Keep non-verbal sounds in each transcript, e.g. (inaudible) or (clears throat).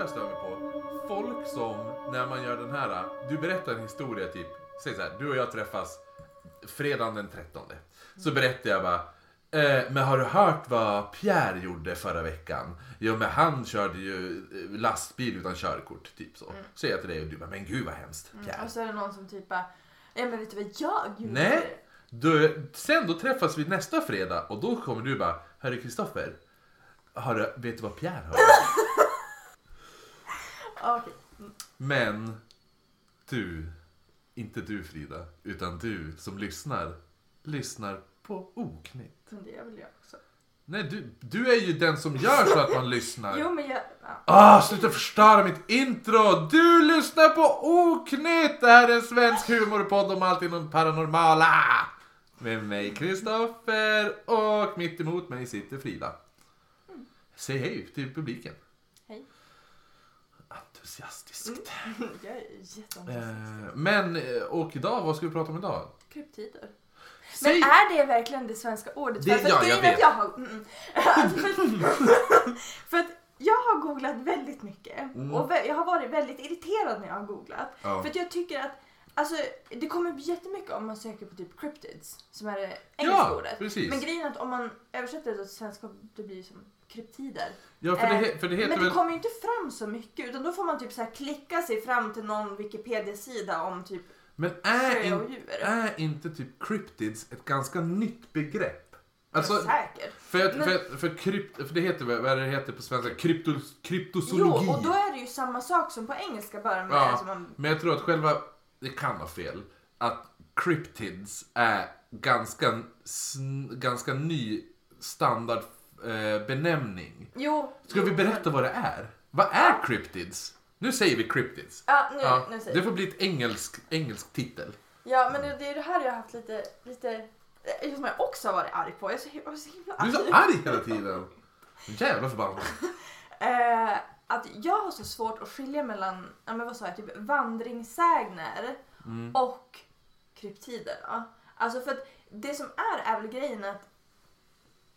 jag stör mig på? Folk som, när man gör den här, du berättar en historia typ, säg så här, du och jag träffas fredagen den 13. Så berättar jag bara, eh, men har du hört vad Pierre gjorde förra veckan? Jo men han körde ju eh, lastbil utan körkort, typ så. Säger jag till dig och du bara, men gud vad hemskt, Pierre. Och så är det någon som typ bara, ja men vet du vad jag gjorde? Nej. Du, sen då träffas vi nästa fredag och då kommer du bara, hörru Kristoffer, vet du vad Pierre har gjort? (laughs) Ja, Okej. Men du, inte du Frida, utan du som lyssnar, lyssnar på oknytt. Men det gör väl jag också. Nej, du, du är ju den som gör så att man (laughs) lyssnar. Jo men jag, ja. Ah, sluta förstöra mitt intro! Du lyssnar på Oknytt! Det här är en svensk humorpodd om allt inom paranormala. Med mig Kristoffer och mitt emot mig sitter Frida. Säg hej till publiken. Entusiastiskt. (laughs) jag är jätteentusiastisk. Eh, men, eh, och idag, vad ska vi prata om idag? Kryptider. Säg! Men är det verkligen det svenska ordet? Det- för ja, jag vet. att jag har... Mm, (laughs) för att jag har googlat väldigt mycket Mm. och jag har varit väldigt irriterad när jag har googlat. Ja. För att jag tycker att Alltså det kommer bli jättemycket om man söker på typ cryptids som är det engelska Ja, ordet. precis. Men grejen är att om man översätter det till svenska det blir som kryptider. Ja, för det, Eh, för det heter Men det väl... kommer ju inte fram så mycket utan då får man typ så här klicka sig fram till någon Wikipedia-sida om typ Men är, in, är inte typ cryptids ett ganska nytt begrepp? Alltså, Säkert. för, Men- för, för, krypt, för det heter vad det heter på svenska? Kryptos, kryptozoologi. Jo, och då är det ju samma sak som på engelska bara med Ja. alltså man, Men jag tror att själva, det kan vara fel, att cryptids är ganska, ganska ny standard eh, benämning. Jo. Ska vi berätta vad det är? Vad är cryptids? Nu säger vi cryptids. Ja, nu, Ja, nu säger det får bli ett engelsk, engelsk titel. Ja, men det, det är det här jag har haft lite, lite, eh, som jag också har varit arg på. Jag är så, jag är så himla Du är så arg hela tiden. Jävla förbannad. (laughs) Eh, att jag har så svårt att skilja mellan, ja men vad sa jag, typ vandringssägner Mm. och kryptider. Då. Alltså för att det som är är väl grejen att,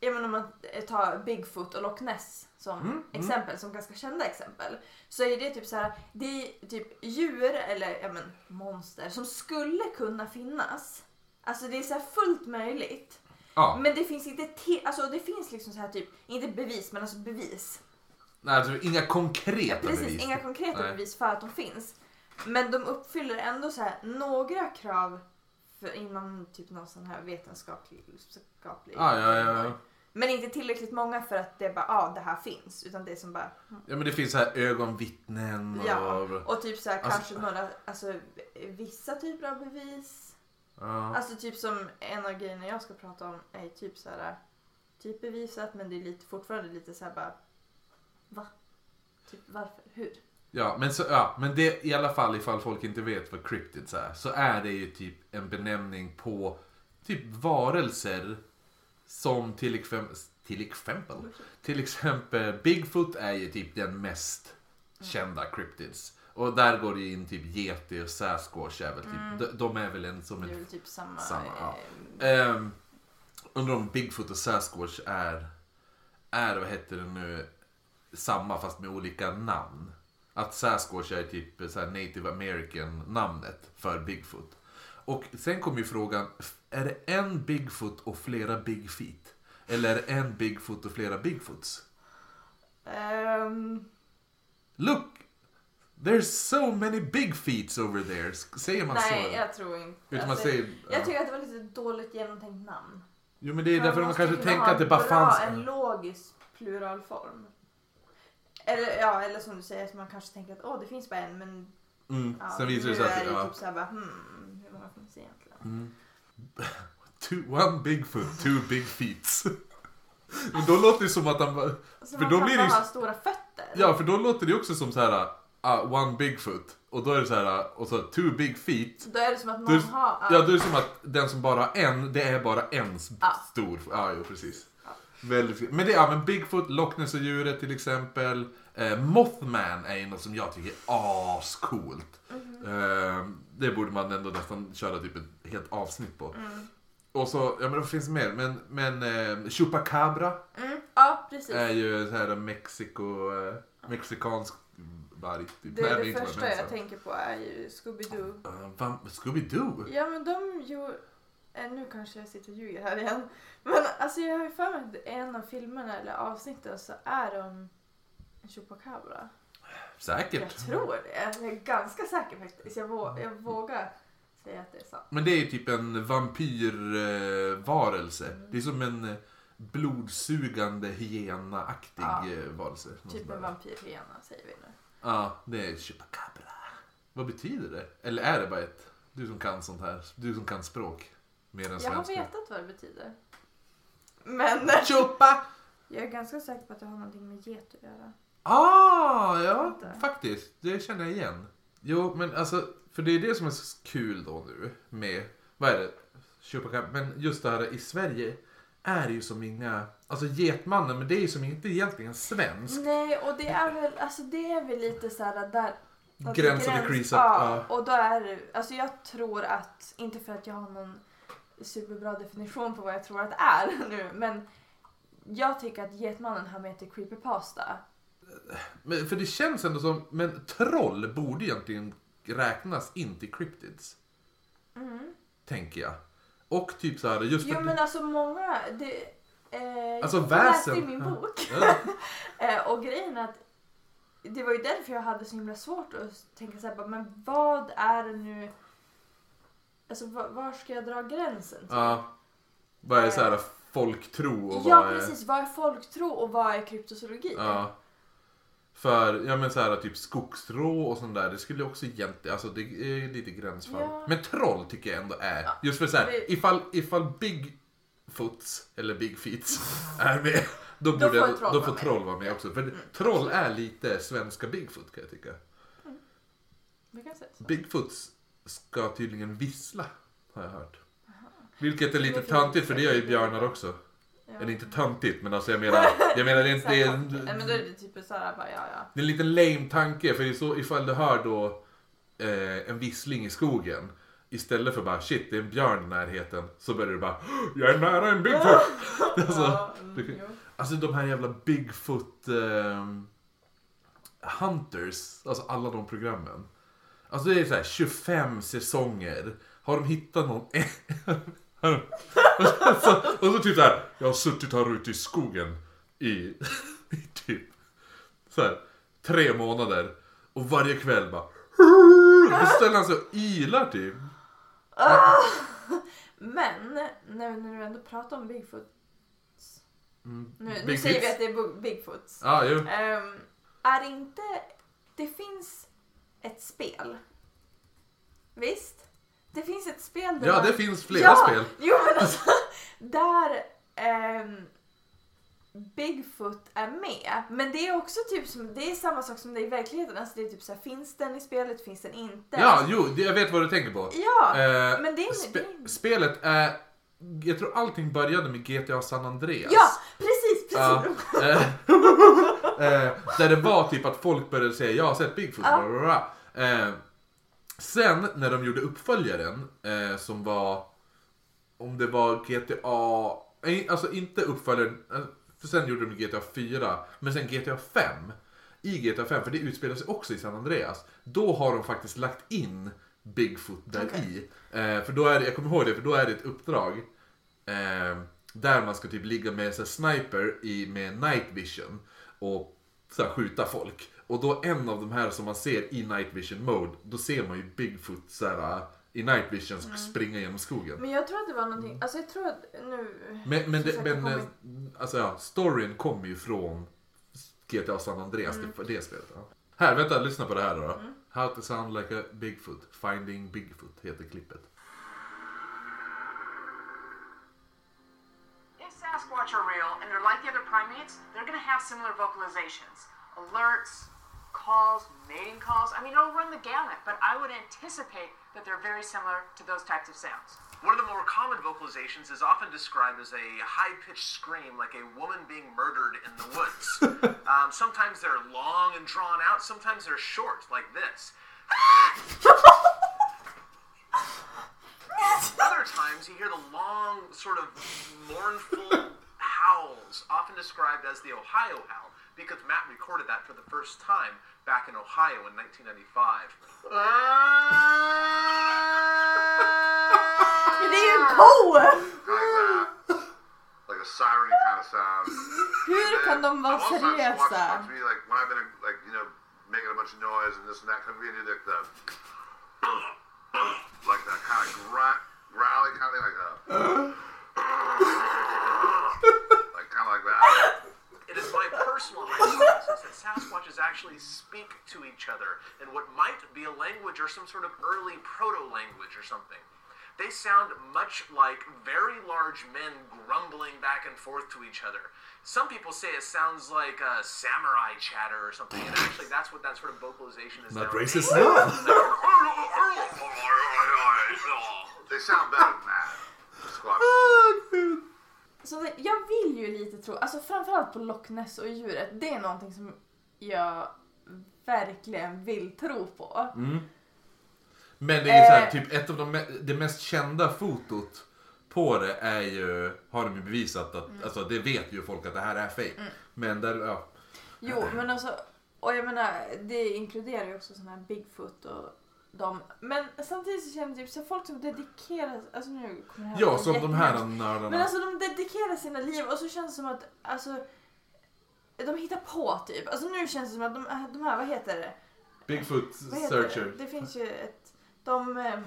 jag menar om man tar Bigfoot och Loch Ness som Mm, mm. exempel, som ganska kända exempel, så är det typ så här, det är typ djur eller ja men monster som skulle kunna finnas. Alltså det är så fullt möjligt. Ja, Men det finns inte, te- alltså det finns liksom så här typ, inte bevis men alltså bevis. nej, alltså, inga konkreta Precis, bevis. inga konkreta Nej. bevis för att de finns. Men de uppfyller ändå så här några krav för inom typ någon sån här vetenskaplig... vetenskaplig Ja, ja, ja, ja. Men inte tillräckligt många för att det bara, ja ah, det här finns. Utan det är som bara, Ja men det finns så här ögonvittnen och... ja. Och typ så här Alltså- kanske några, alltså vissa typer av bevis. Ja. Alltså typ som en av grejerna jag ska prata om är typ så här typ bevisat men det är lite, fortfarande lite så här bara, va? Typ varför? Hur? Ja, men, så, ja, men det i alla fall ifall folk inte vet vad cryptids är så är det ju typ en benämning på typ varelser som till exempel, till exempel, till exempel Bigfoot är ju typ den mest kända cryptids. Och där går det ju in typ Yeti och Sasquatch är väl typ, de, de är väl en som en typ samma... Samma, ja. eh, Ehm, undrar om Bigfoot och Sasquatch är, är, vad heter det nu, samma fast med olika namn. Att Sasquatch är typ så här native american namnet för Bigfoot. Och sen kommer ju frågan, är det en Bigfoot och flera Big Feet? Eller är det en Bigfoot och flera Bigfoots? ehm, Look! There's so many big feet over there. Säger man nej, så? jag tror inte. Utan man Alltså, säger... Jag ja. tycker att det var lite dåligt genomtänkt namn. Jo men det är För därför man måste kanske tänker att det bara bra, fanns... en logisk pluralform. Eller, ja, eller som du säger, att man kanske tänker att åh, det finns bara en, men Mm. ja, Sen visar det sig att... är det typ såhär bara, hmm, hur många finns det egentligen? Mm. (laughs) Two, one Bigfoot, two big feet. (laughs) Men då låter det som att han bara... Så För då kan blir bara det ha stora fötter. Ja, för då låter det också som så här... ah, one Bigfoot. Och då är det så här, och så two big feet. Då är det som att Då någon är, har... ja, då är det som att den som bara har en, det är bara en Ja. stor. Ja, jo, precis. Väldigt. Men det, ja, men Bigfoot, Loch Ness och djuret till exempel. Eh, Mothman är ju något som jag tycker är ascoolt. Mhm. Eh, det borde man ändå nästan köra typ ett helt avsnitt på. Mm. Och så, ja men vad finns det mer? Men, men eh, Chupacabra Mm. Ja, precis. är ju så här Mexiko, eh, mexikansk varg. Typ. Det, Nej, det vad första menar. jag tänker på är ju Scooby-Doo. Uh, Scooby-Doo? Ja men de ju... Eh, nu kanske jag sitter och ljuger här igen. Men alltså jag har ju för mig att en av filmerna eller avsnitten så är de chupacabra. Säkert. Jag tror det. Jag är ganska säker faktiskt. Jag, vå- jag vågar säga att det är sant. Men det är ju typ en vampyrvarelse. Mm. Det är som en blodsugande hyena-aktig Ja. eh, varelse. Typ en vampyrhyena säger vi nu. Ja, det är chupacabra. Vad betyder det? Eller är det bara ett... Du som kan sånt här. Du som kan språk. Mer än Jag har svenska. vetat vad det betyder. Men Chupa! jag är ganska säker på att det har någonting med get att göra. Ah, ja, Inte. faktiskt. Det känner jag igen. Jo, men alltså, för det är det som är så kul då nu med, vad är det? Chupacabra. Men just det här i Sverige är det ju som inga, alltså Getmannen, men det är ju som inte egentligen svenskt. Nej, och det är väl, alltså det är väl lite så här där... att Gränsen är creasat, Ja, och då är det, alltså jag tror att, inte för att jag har någon superbra definition på vad jag tror att det är (laughs) nu, men jag tycker att Getmannen har med till creepypasta. Men, för det känns ändå som, men troll borde egentligen räknas in till cryptids. Mm. Tänker jag. Och typ så här, just för Jo men alltså många, det, eh, Alltså, jag läste i väsen. min bok. Ja. (laughs) Eh, och grejen är att det var ju därför jag hade så himla svårt att tänka så här, men vad är det nu, alltså var, var ska jag dra gränsen till? ja. Vad är så här folktro och Ja vad är... precis, vad är folktro och vad är kryptozoologi? Ja. För, ja men så här typ skogsrå och sånt där, det skulle också egentligen, alltså det är lite gränsfall. Ja. Men troll tycker jag ändå är, Ja. just för så här, Det- ifall, ifall Bigfoots, eller Bigfeets, (laughs) är med, då, Då borde, får då, troll då vara får med. troll vara med också. För Mm. troll är lite svenska Bigfoot kan jag tycka. Kan så. Bigfoots ska tydligen vissla, har jag hört. Vilket är lite töntigt för det gör ju björnar också. Ja. Eller inte töntigt men alltså jag menar, (laughs) jag menar det är Så här inte... konstigt. Nej men då är det typ såhär bara ja ja. Det är en liten lame tanke för det är så, ifall du hör då eh, en vissling i skogen Istället för bara shit det är en björn i närheten så börjar du bara jag är nära en Bigfoot. (laughs) alltså, ja mm, du alltså de här jävla Bigfoot eh, Hunters, alltså alla de programmen. Alltså det är så här 25 säsonger. Har de hittat någon (laughs) och, (laughs) så, och så typ så här, jag har suttit här ute i skogen i, (laughs) i typ så här, tre månader och varje kväll bara (laughs) då ställer han sig och ylar typ. Men när, när du ändå pratar om Bigfoot. Mm. Nu, nu Big säger vi att det är Bigfoots. Ja, jo. Ehm, är inte... Det finns ett spel. Visst? Det finns ett spel där Ja, man- det finns flera ja, spel. (laughs) Jo men alltså, där ehm, Bigfoot är med. Men det är också typ som, det är samma sak som det är i verkligheten. Alltså det är typ så här, finns den i spelet, finns den inte? Ja, jo, det, jag vet vad du tänker på. Ja, Eh, men det är, spe- det är Spelet är... Jag tror allting började med GTA San Andreas. Ja, precis, precis. Ja, eh, (laughs) eh, där det var typ att folk började säga jag har sett Bigfoot. Ja. bla, bla, bla. Eh, sen när de gjorde uppföljaren eh, som var om det var GTA, nej, alltså inte uppföljaren, eh, för sen gjorde de GTA 4, men sen GTA 5. I GTA 5, för det utspelar sig också i San Andreas, då har de faktiskt lagt in Bigfoot där i. Eh, för då är det, jag kommer ihåg det, för då är det ett uppdrag eh, där man ska typ ligga med så här, sniper i, med night vision och så här, skjuta folk. Och då en av de här som man ser i night vision mode, då ser man ju Bigfoot så här, i night vision springa genom skogen. Men jag tror att det var någonting, alltså jag tror att nu... Men, men, det, men det eh, kommer- alltså ja, storyn kommer ju från GTA San Andreas, Mm. det, det spelet. Ja. Här, vänta, lyssna på det här då. How to sound like a Bigfoot, Finding Bigfoot heter klippet. If Sasquatch are real and they're like the other primates, they're to have similar vocalizations, alerts, calls, mating calls. I mean, it'll run the gamut, but I would anticipate that they're very similar to those types of sounds. One of the more common vocalizations is often described as a high pitched scream, like a woman being murdered in the woods. (laughs) um, sometimes they're long and drawn out, sometimes they're short, like this. Other times you hear the long, sort of mournful (laughs) howls, often described as the Ohio howl, because Matt recorded that for the first time back in Ohio in 1995. Men ah! det är ju! Like that. Like a siren kind of sound. Hur kan de vara I've also had squawks seriösa? talk to me like when I've been like you know making a bunch of noise and this and that come in do like the (coughs) like that kind of gra- growling kind of thing like that. like kind of like that. It is personal hypothesis that Sasquatches actually speak to each other in what might be a language or some sort of early proto language or something. They sound much like very large men grumbling back and forth to each other. Some people say it sounds like a samurai chatter or something, and actually, that's what that sort of vocalization is. Not nowadays. racist enough. (laughs) They sound better than that. Squawks. (laughs) Oh, Så jag vill ju lite tro, alltså framförallt på Loch Ness och djuret, det är någonting som jag verkligen vill tro på. Men det är ju så här, Eh. typ ett av de det mest kända fotot på det är ju, har de ju bevisat att, Mm. alltså det vet ju folk att det här är fake. Men där, ja. Jo, men alltså, och jag menar, det inkluderar ju också såna här Bigfoot och de. Men samtidigt så känner jag typ så folk som dedikerar, alltså nu kommer det här Ja, som de här nördarna. Men alltså de dedikerar sina liv och så känns det som att, alltså, de hittar på typ. Alltså nu känns det som att de, de här, vad heter det? Bigfoot searcher. det? Det finns ju ett, de, eh,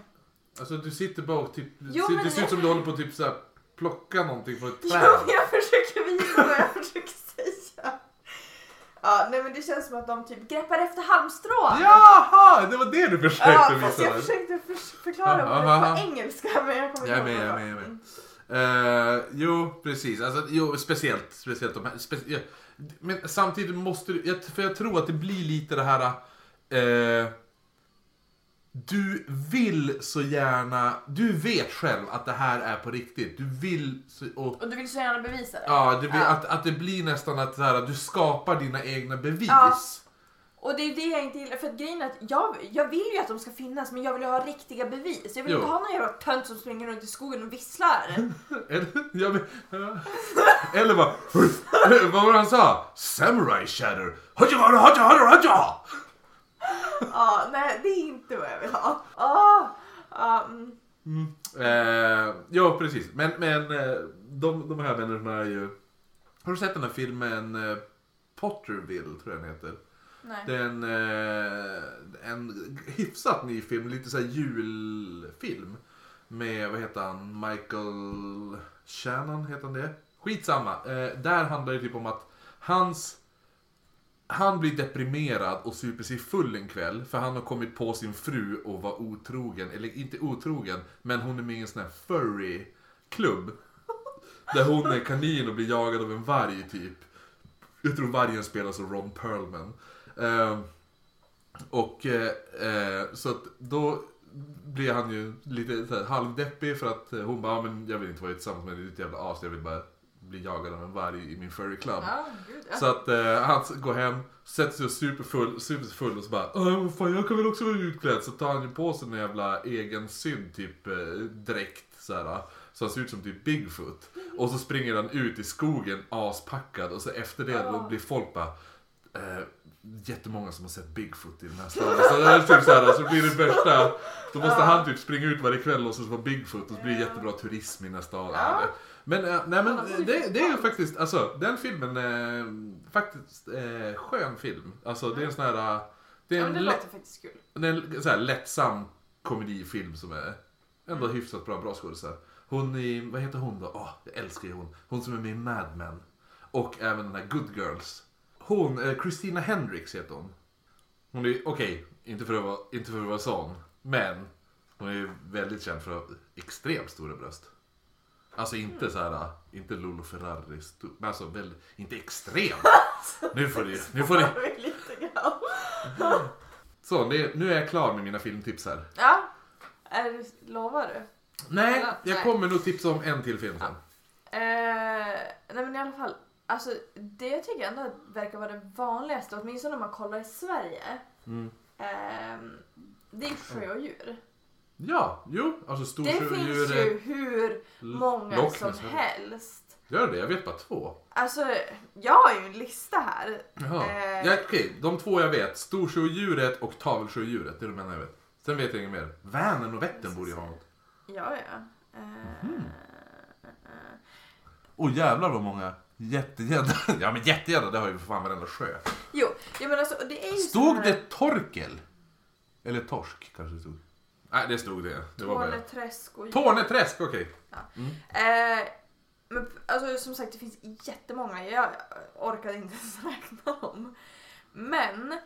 Alltså du sitter bara och typ, Jo, det ser ut som du håller på att typ så här, plocka någonting från ett (laughs) Jo, träd. men jag försöker visa vad jag försöker. Ja, nej men det känns som att de typ greppar efter halmstrån. Jaha, det var det du försökte Ja, visa fast jag försökte för förklara Aha, aha. på engelska men jag kommer Jag inte ihåg jag är med, jag är med. Eh, jo, precis. Alltså, jo, speciellt, speciellt de här. Spe ja. Men samtidigt måste du, för jag tror att det blir lite det här... Eh, du vill så gärna, du vet själv att det här är på riktigt. Du vill, så, och, Och du vill så gärna bevisa det? ja, det blir, Ja. Att, att det blir nästan att här, du skapar dina egna bevis. Ja. Och det är det jag inte gillar, för att grejen är att jag, jag vill ju att de ska finnas men jag vill ju ha riktiga bevis. Jag vill Jo. inte ha någon jävla tönt som springer runt i skogen och visslar. (laughs) Eller, bara, (laughs) (laughs) vad var det han sa? Samurai shatter. Haja, haja, haja, haja. Ja, nej det är inte vad jag vill ha. Ah, ah, mm. Eh, ja, precis. Men, men eh, de, de här människorna är ju... Har du sett den här filmen eh, Potterville, tror jag den heter? Nej. Det är en, eh, en hyfsat ny film, lite så här julfilm. Med, vad heter han, Michael Shannon, heter han det? Skitsamma. Eh, där handlar det typ om att hans... Han blir deprimerad och super sig full en kväll för han har kommit på sin fru och var otrogen, eller inte otrogen, men hon är med i en sån här furry-klubb. Där hon är kanin och blir jagad av en varg typ. Jag tror vargen spelas av Ron Perlman. Ehm, eh, och eh, så att då blir han ju lite så här, halvdeppig för att eh, hon bara, men jag vill inte vara tillsammans med dig, ditt jävla as, jag vill bara bli jagad av en varg i min furry club. Ja, gud, ja. Så att eh, han går hem, sätter sig och superfull, superfull och så bara Åh, fan jag kan väl också vara utklädd. Så tar han ju på sig en jävla egen synd typ eh, dräkt såhär. Så han ser ut som typ Bigfoot. Och så springer han ut i skogen aspackad och så efter det då blir folk bara eh, Jättemånga som har sett Bigfoot i den här staden. Så det är typ såhär, så blir det värsta Då måste han typ springa ut varje kväll och så vara Bigfoot och så blir det jättebra turism i nästa stad. Ja. Men, eh, nej, men Ja, det det, är ju faktiskt, alltså den filmen är faktiskt eh, skön film. Alltså det är en sån här, eh, det är ja, en, det låter faktiskt kul. det är en så här lättsam komedifilm som är ändå Mm. hyfsat bra, bra skådisar. Hon i, vad heter hon då? Åh, jag älskar ju hon. Hon som är med i Mad Men. Och även den här Good Girls. Hon, eh, Christina Hendricks heter hon. Hon är, okej, inte, för att vara, inte för att vara sån, men hon är ju väldigt känd för att ha extremt stora bröst. Alltså inte så här, inte Lolo Ferrari, men alltså väl, inte extremt. (laughs) Nu får ni, nu får ni. (laughs) Så, nu är jag klar med mina filmtips här. Ja, är, lovar du? Nej, Eller- jag nej. kommer nog tipsa om en till film sen. Eh, nej men i alla fall, alltså det jag tycker ändå verkar vara det vanligaste, åtminstone om man kollar i Sverige. Mm. ehm, det är sjödjur. Ja, jo, alltså Det finns ju hur många Loch som Ness, eller? helst. Gör det? Jag vet bara två. Alltså, jag har ju en lista här. Jaha. Eh. Ja, okej, de två jag vet. Storsjöodjuret och tavelsjöodjuret. Det är de enda jag vet. Sen vet jag inget mer. Vänern och Vättern borde ju ha något. Ja, ja. Eh, Mhm. Åh jävlar vad många jättegädda. (laughs) Ja men jättegädda det har ju för fan varenda sjö. Jo, ja, men alltså det är ju så Stod här- det torkel? Eller torsk kanske det stod. Nej det stod det. Det. Torneträsk och... Torneträsk, okej. Eh, men alltså som sagt det finns jättemånga. Jag orkade inte ens (laughs) räkna dem. Men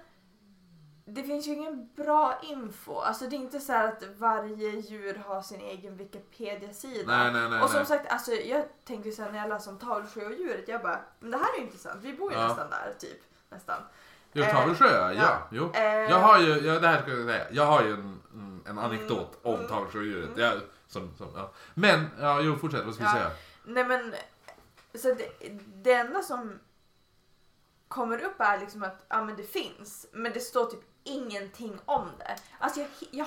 det finns ju ingen bra info. Alltså det är inte så här att varje djur har sin egen Wikipedia-sida. Nej, nej, nej, och som sagt, alltså, jag tänkte här när jag läste om Tavelsjöodjuret, jag bara, men det här är ju intressant. Vi bor ju Ja. nästan där, typ. Nästan. Jo, Eh, Tavelsjö, ja. ja. Jo. Eh. Jag har ju, jag, det här ska jag säga, jag har ju en, en- en anekdot om Mm. Tavelsjöodjuret. Jag, som, som, ja. Men, ja, jo fortsätt, vad ska vi Ja. säga? Nej men, så det, det enda som kommer upp är liksom att ja, men det finns, men det står typ ingenting om det. Alltså jag, jag,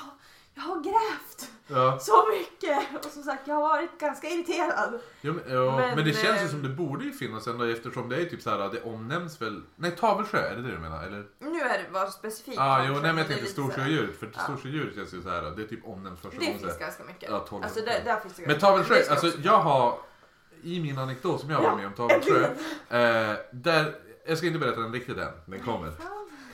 jag har grävt Ja. så mycket och som sagt jag har varit ganska irriterad. Jo, men, ja, men, Men, det känns ju eh, som det borde ju finnas ändå eftersom det är typ så här, det omnämns väl, nej Tavelsjö, är det det du menar? Eller? Nu är det bara specifikt. Ja, ah, jo, nej men jag det tänkte Storsjöodjuret, för Ja. Storsjöodjuret känns ju så här, det är typ omnämns första Det gången. så finns här. ganska mycket. Ja, alltså där, där finns det Men Tavelsjö. Det alltså jag har i min anekdot som jag var Ja, med om Tavelsjö, eh, där, jag ska inte berätta den riktigt än, den kommer.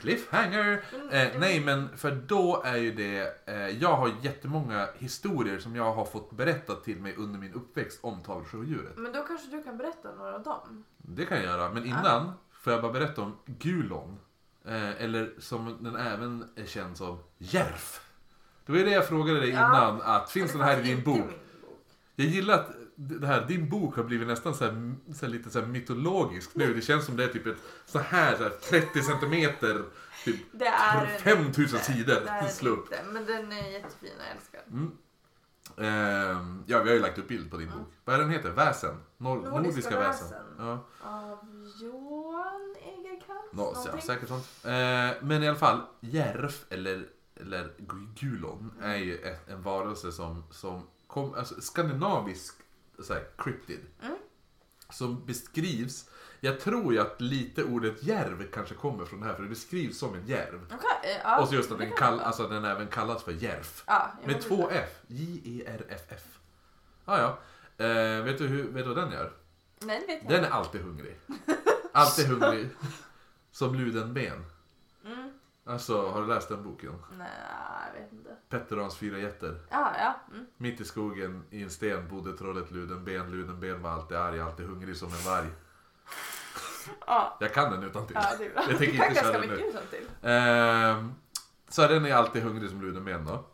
Cliffhanger! Eh, nej men för då är ju det, eh, jag har jättemånga historier som jag har fått berättat till mig under min uppväxt om Tavelsjöodjuret. Men då kanske du kan berätta några av dem. Det kan jag göra, men innan får jag bara berätta om Gulon. Eh, eller som den även är känd som, Järf. Det var ju det jag frågade dig innan, att finns Det den här i din bok. Jag gillar att det här, din bok har blivit nästan så här, så här lite så mytologisk nu. Det känns som det är typ ett så här, så här 30 centimeter, typ Det är 5000 sidor. Det är inte, men den är jättefin jag älskar. Mm. Ehm, ja, vi har ju lagt upp bild på din bok. Vad är den heter? Väsen? Nor- nordiska, Nordiska väsen. väsen. Ja. Av Johan Egerkrantz? Nå, ja, säkert sånt. Eh, men i alla fall, järf eller, eller gulon är ju ett, en varelse som, som kom, alltså skandinavisk så här, cryptid. Mm. Som beskrivs, jag tror ju att lite ordet järv kanske kommer från det här för det beskrivs som en järv. Okej, eh, ja, Och så just att det den, kall, alltså, den även kallas för järf. Ja, Med två inte. F. J-E-R-F-F. Ah, ja. Eh, vet, du hur, vet du vad den gör? Nej, det vet jag Den är alltid hungrig. Alltid hungrig. (laughs) Som Ludenben. Mm. Alltså, har du läst den boken? Nej, jag vet inte. Petter och hans fyra getter. Ja, ja. Mm. Mitt i skogen i en sten bodde trollet Ludenben. Ludenben var alltid arg, alltid hungrig som en varg. Ja, Jag kan den utan till. ja, det är bra. Jag tänker kan inte köra ganska den mycket nu. utan till. Ehm, så den är alltid hungrig som Ludenben då.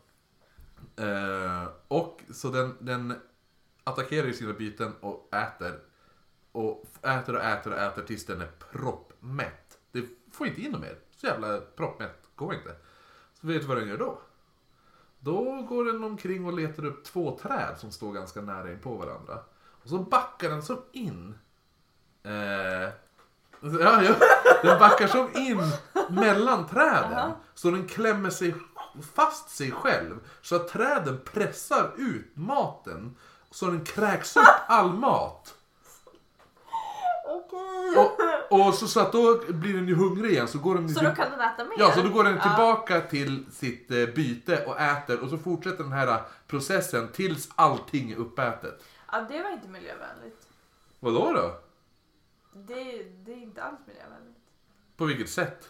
Ehm, och så den, den attackerar ju sina byten och äter. Och äter och äter och äter tills den är proppmätt. Det får inte in något mer. Så jävla proppmätt går inte. Så vet du vad den gör då? Då går den omkring och letar upp två träd som står ganska nära in på varandra. Och så backar den som in. Eh, ja, ja, den backar som in mellan träden. Så den klämmer sig fast sig själv. Så att träden pressar ut maten. Så den kräks upp all mat. Och, så, så att då blir den ju hungrig igen. Så går den Så till- då kan den äta mer? Ja, så då går den Ja. tillbaka till sitt eh, byte och äter och så fortsätter den här processen tills allting är uppätet. Ja, det var inte miljövänligt. Vadå då? Det, det är inte alls miljövänligt. På vilket sätt?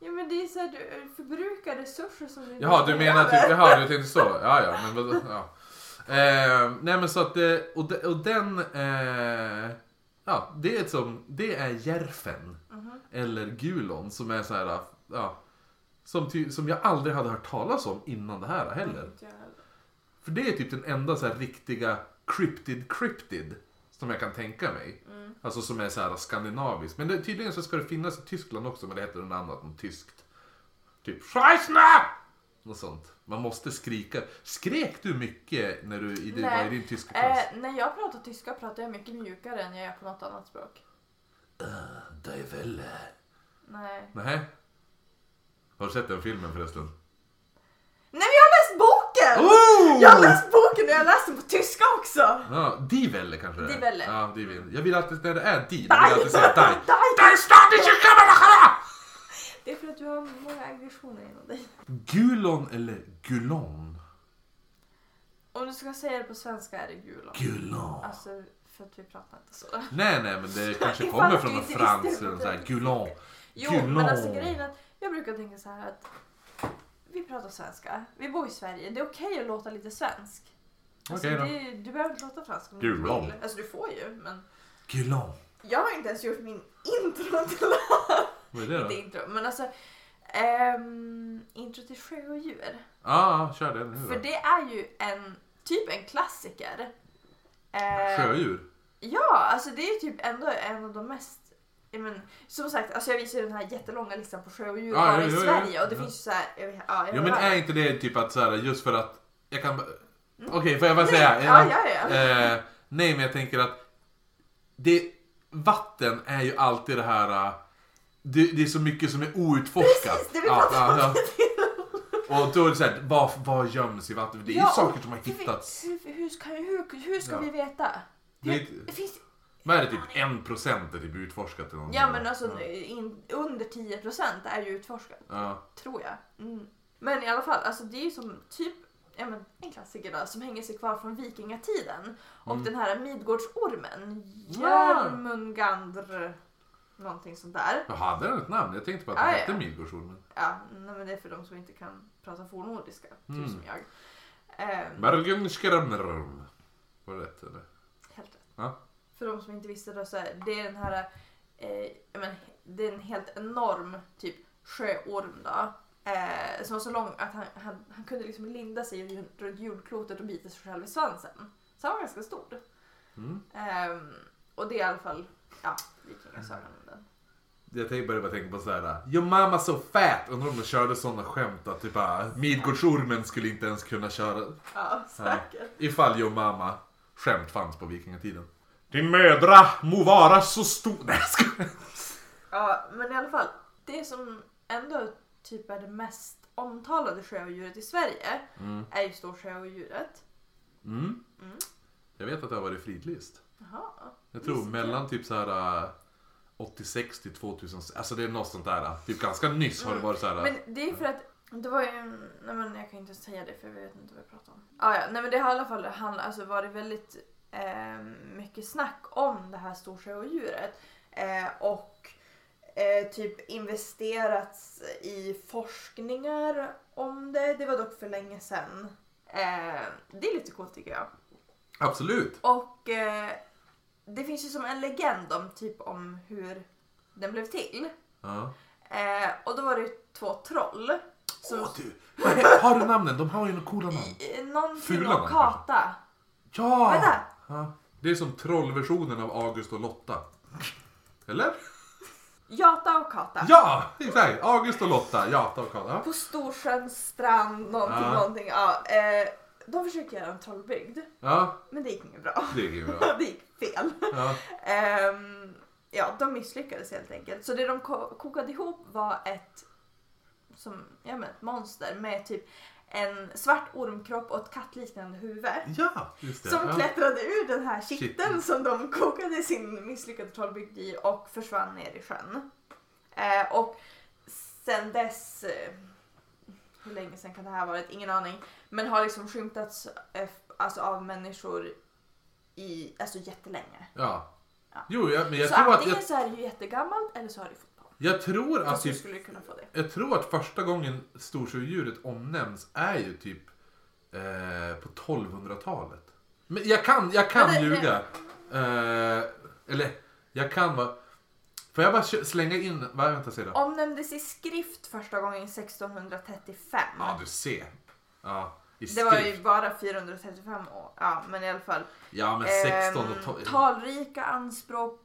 Ja, men det är så här, du förbrukar resurser som du inte Jaha, du menar typ, jaha, du tänkte så. Ja, ja, men vadå? (laughs) Ja. Eh, nej men så att, eh, och, de, och den, eh, ja, det är som, det är järfen. Mhm. Eller gulon som är så här, ja, som, ty, som jag aldrig hade hört talas om innan det här heller. För det är typ den enda så här riktiga cryptid cryptid som jag kan tänka mig. Mm. Alltså som är så här skandinavisk. Men det, tydligen så ska det finnas i Tyskland också men det heter något annat än tyskt. Typ Scheissna! Något sånt. Man måste skrika. Skrek du mycket när du i, var i din tyska klass? Eh, när jag pratar tyska pratar jag mycket mjukare än jag gör på något annat språk. Det är väl... Nej. Nej. Har du sett den filmen förresten? Nej jag har läst boken! Oh! Jag har läst boken och jag har läst den på tyska också! Ja, Die Welle kanske det är. Die Welle. Ja, Die Welle. Jag vill alltid, när det är Die, då vill jag alltid säga Die. Die! (laughs) Die statische Kamera! Det är för att du har många aggressioner inom dig. Gulon eller Gulon? Om du ska säga det på svenska är det gulon. Gulon. Alltså, för att vi pratar inte så. Nej, nej, men det (laughs) kanske kommer från du någon eller här Gulon. Jo, Gulon. men alltså grejen är att jag brukar tänka så här att vi pratar svenska, vi bor i Sverige, det är okej att låta lite svensk. Alltså, det, du behöver inte låta fransk om du Gulon. vill. Alltså du får ju, men Gulon. jag har inte ens gjort min intro till. Vad är det då? Inte intro, men alltså ehm, intro till Sjö och djur. Ja, ah, kör den nu För det är ju en, typ en klassiker. Eh, Sjödjur. Ja, alltså det är ju typ ändå en av de mest Ja, men, som sagt, alltså jag visar ju den här jättelånga listan på sjö och djur Ja, bara ja, i ja. Sverige och det finns ju så här, jag vet, ja, jag Ja, men är inte det typ att så här, just för att jag kan... Okej, får jag bara säga? Mm. Ja, ja, ja. Eh, nej, men jag tänker att det, vatten är ju alltid det här... Det, det är så mycket som är outforskat. Precis, det vi ja, pratar om. ja, ja. Och då är det så här, vad, vad göms i vatten? Det är ju Ja, saker som har hittats. Hur, hur, ska, hur, hur ska Ja. vi veta? Det är Det, inte- det finns, Vad är det, typ en procent är typ utforskat eller ja men alltså in, under 10% är ju utforskat. Ja. Tror jag. Mm. Men i alla fall, alltså det är ju som typ ja, men, en klassiker då, som hänger sig kvar från vikingatiden. Och Mm. den här Midgårdsormen, Ja. Någonting sånt där. Jag hade den ett namn? Jag tänkte på att den Ah, hette ja. Midgårdsormen. Ja, nej, men det är för de som inte kan prata fornnordiska, Mm. typ som jag. Ehm, Bergen Skrämmerm. Var det rätt eller? helt rätt. Ja. För de som inte visste då så är det är den här, eh, men, det är en helt enorm typ sjöorm då. Eh, som var så lång att han, han, han kunde liksom linda sig runt- jordklotet och bita sig själv i svansen. Så han var ganska stor. Mm. Ehm, och det är i alla fall, ja, vikingasagan om den. Jag tänkte bara tänka på såhär, Your mama so fat! Undrar om de körde sådana skämt att typ bara Midgårdsormen skulle inte ens kunna köra. Ja, Ja. säkert. Ifall Your mama skämt fanns på vikingatiden. Din mödra må vara så stor. (laughs) Nej jag skojar. Ja, men i alla fall, det som ändå typ är det mest omtalade sjöodjuret i Sverige Mm. är ju storsjöodjuret. Mm. Mm. Jag vet att det har varit fridlyst. Jaha. Jag tror Visste mellan typ så här äh, 86 till 2000. Alltså det är något sånt där. äh, Typ ganska nyss har det varit så här. äh, Men det är för att det var ju, nej men jag kan inte säga det för jag vet inte vad jag pratar om. Ah, ja, nej men det har i alla fall handl- alltså varit väldigt eh, mycket snack om det här storsjöodjuret. Eh, och eh, typ investerats i forskningar om det. Det var dock för länge sedan. Eh, det är lite coolt tycker jag. Absolut. Och eh, det finns ju som en legend om typ om hur den blev till. Ja. Eh, och då var det två troll. Som, Åh du. Har du namnen? De har ju några coola namn. Någonting Fula om Kata. Ja! Vänta. ja! Det är som trollversionen av August och Lotta. Eller? Jata och Kata. Ja! Exakt! August och Lotta. Jata och Kata. På Storsjöns strand, någonting, Ja. någonting. Ja, eh, de försökte göra en trollbygd, Ja, men det gick inget bra. det är ju bra. (laughs) det gick fel. Ja. Ehm, ja, de misslyckades helt enkelt. Så det de ko- kokade ihop var ett, som, ja, men ett monster med typ en svart ormkropp och ett kattliknande huvud. ja, just det. Som ja. klättrade ur den här kitteln Kitteln. som de kokade sin misslyckade trollbygd i och försvann ner i sjön. Eh, och sen dess, eh, hur länge sen kan det här ha varit? Ingen aning. Men har liksom skymtats eh, alltså av människor i, alltså jättelänge. Ja. Ja. Jo, ja, men jag så tror att... antingen Jag, så är det ju jättegammalt eller så har det fått barn. jag tror att typ, skulle kunna få det. Jag tror att första gången storsjödjuret omnämns är ju typ eh, på 1200-talet. Men jag kan, jag kan det- ljuga. Eh, eller, jag kan vara... Får jag bara slänga in... Vad, vänta, säg då. Omnämndes i skrift första gången 1635. Ja, du ser. Ja, i det var ju skrift. bara 435 år. Ja, men i alla fall. Ja, men 16 Ehm, och 12... talrika anspråk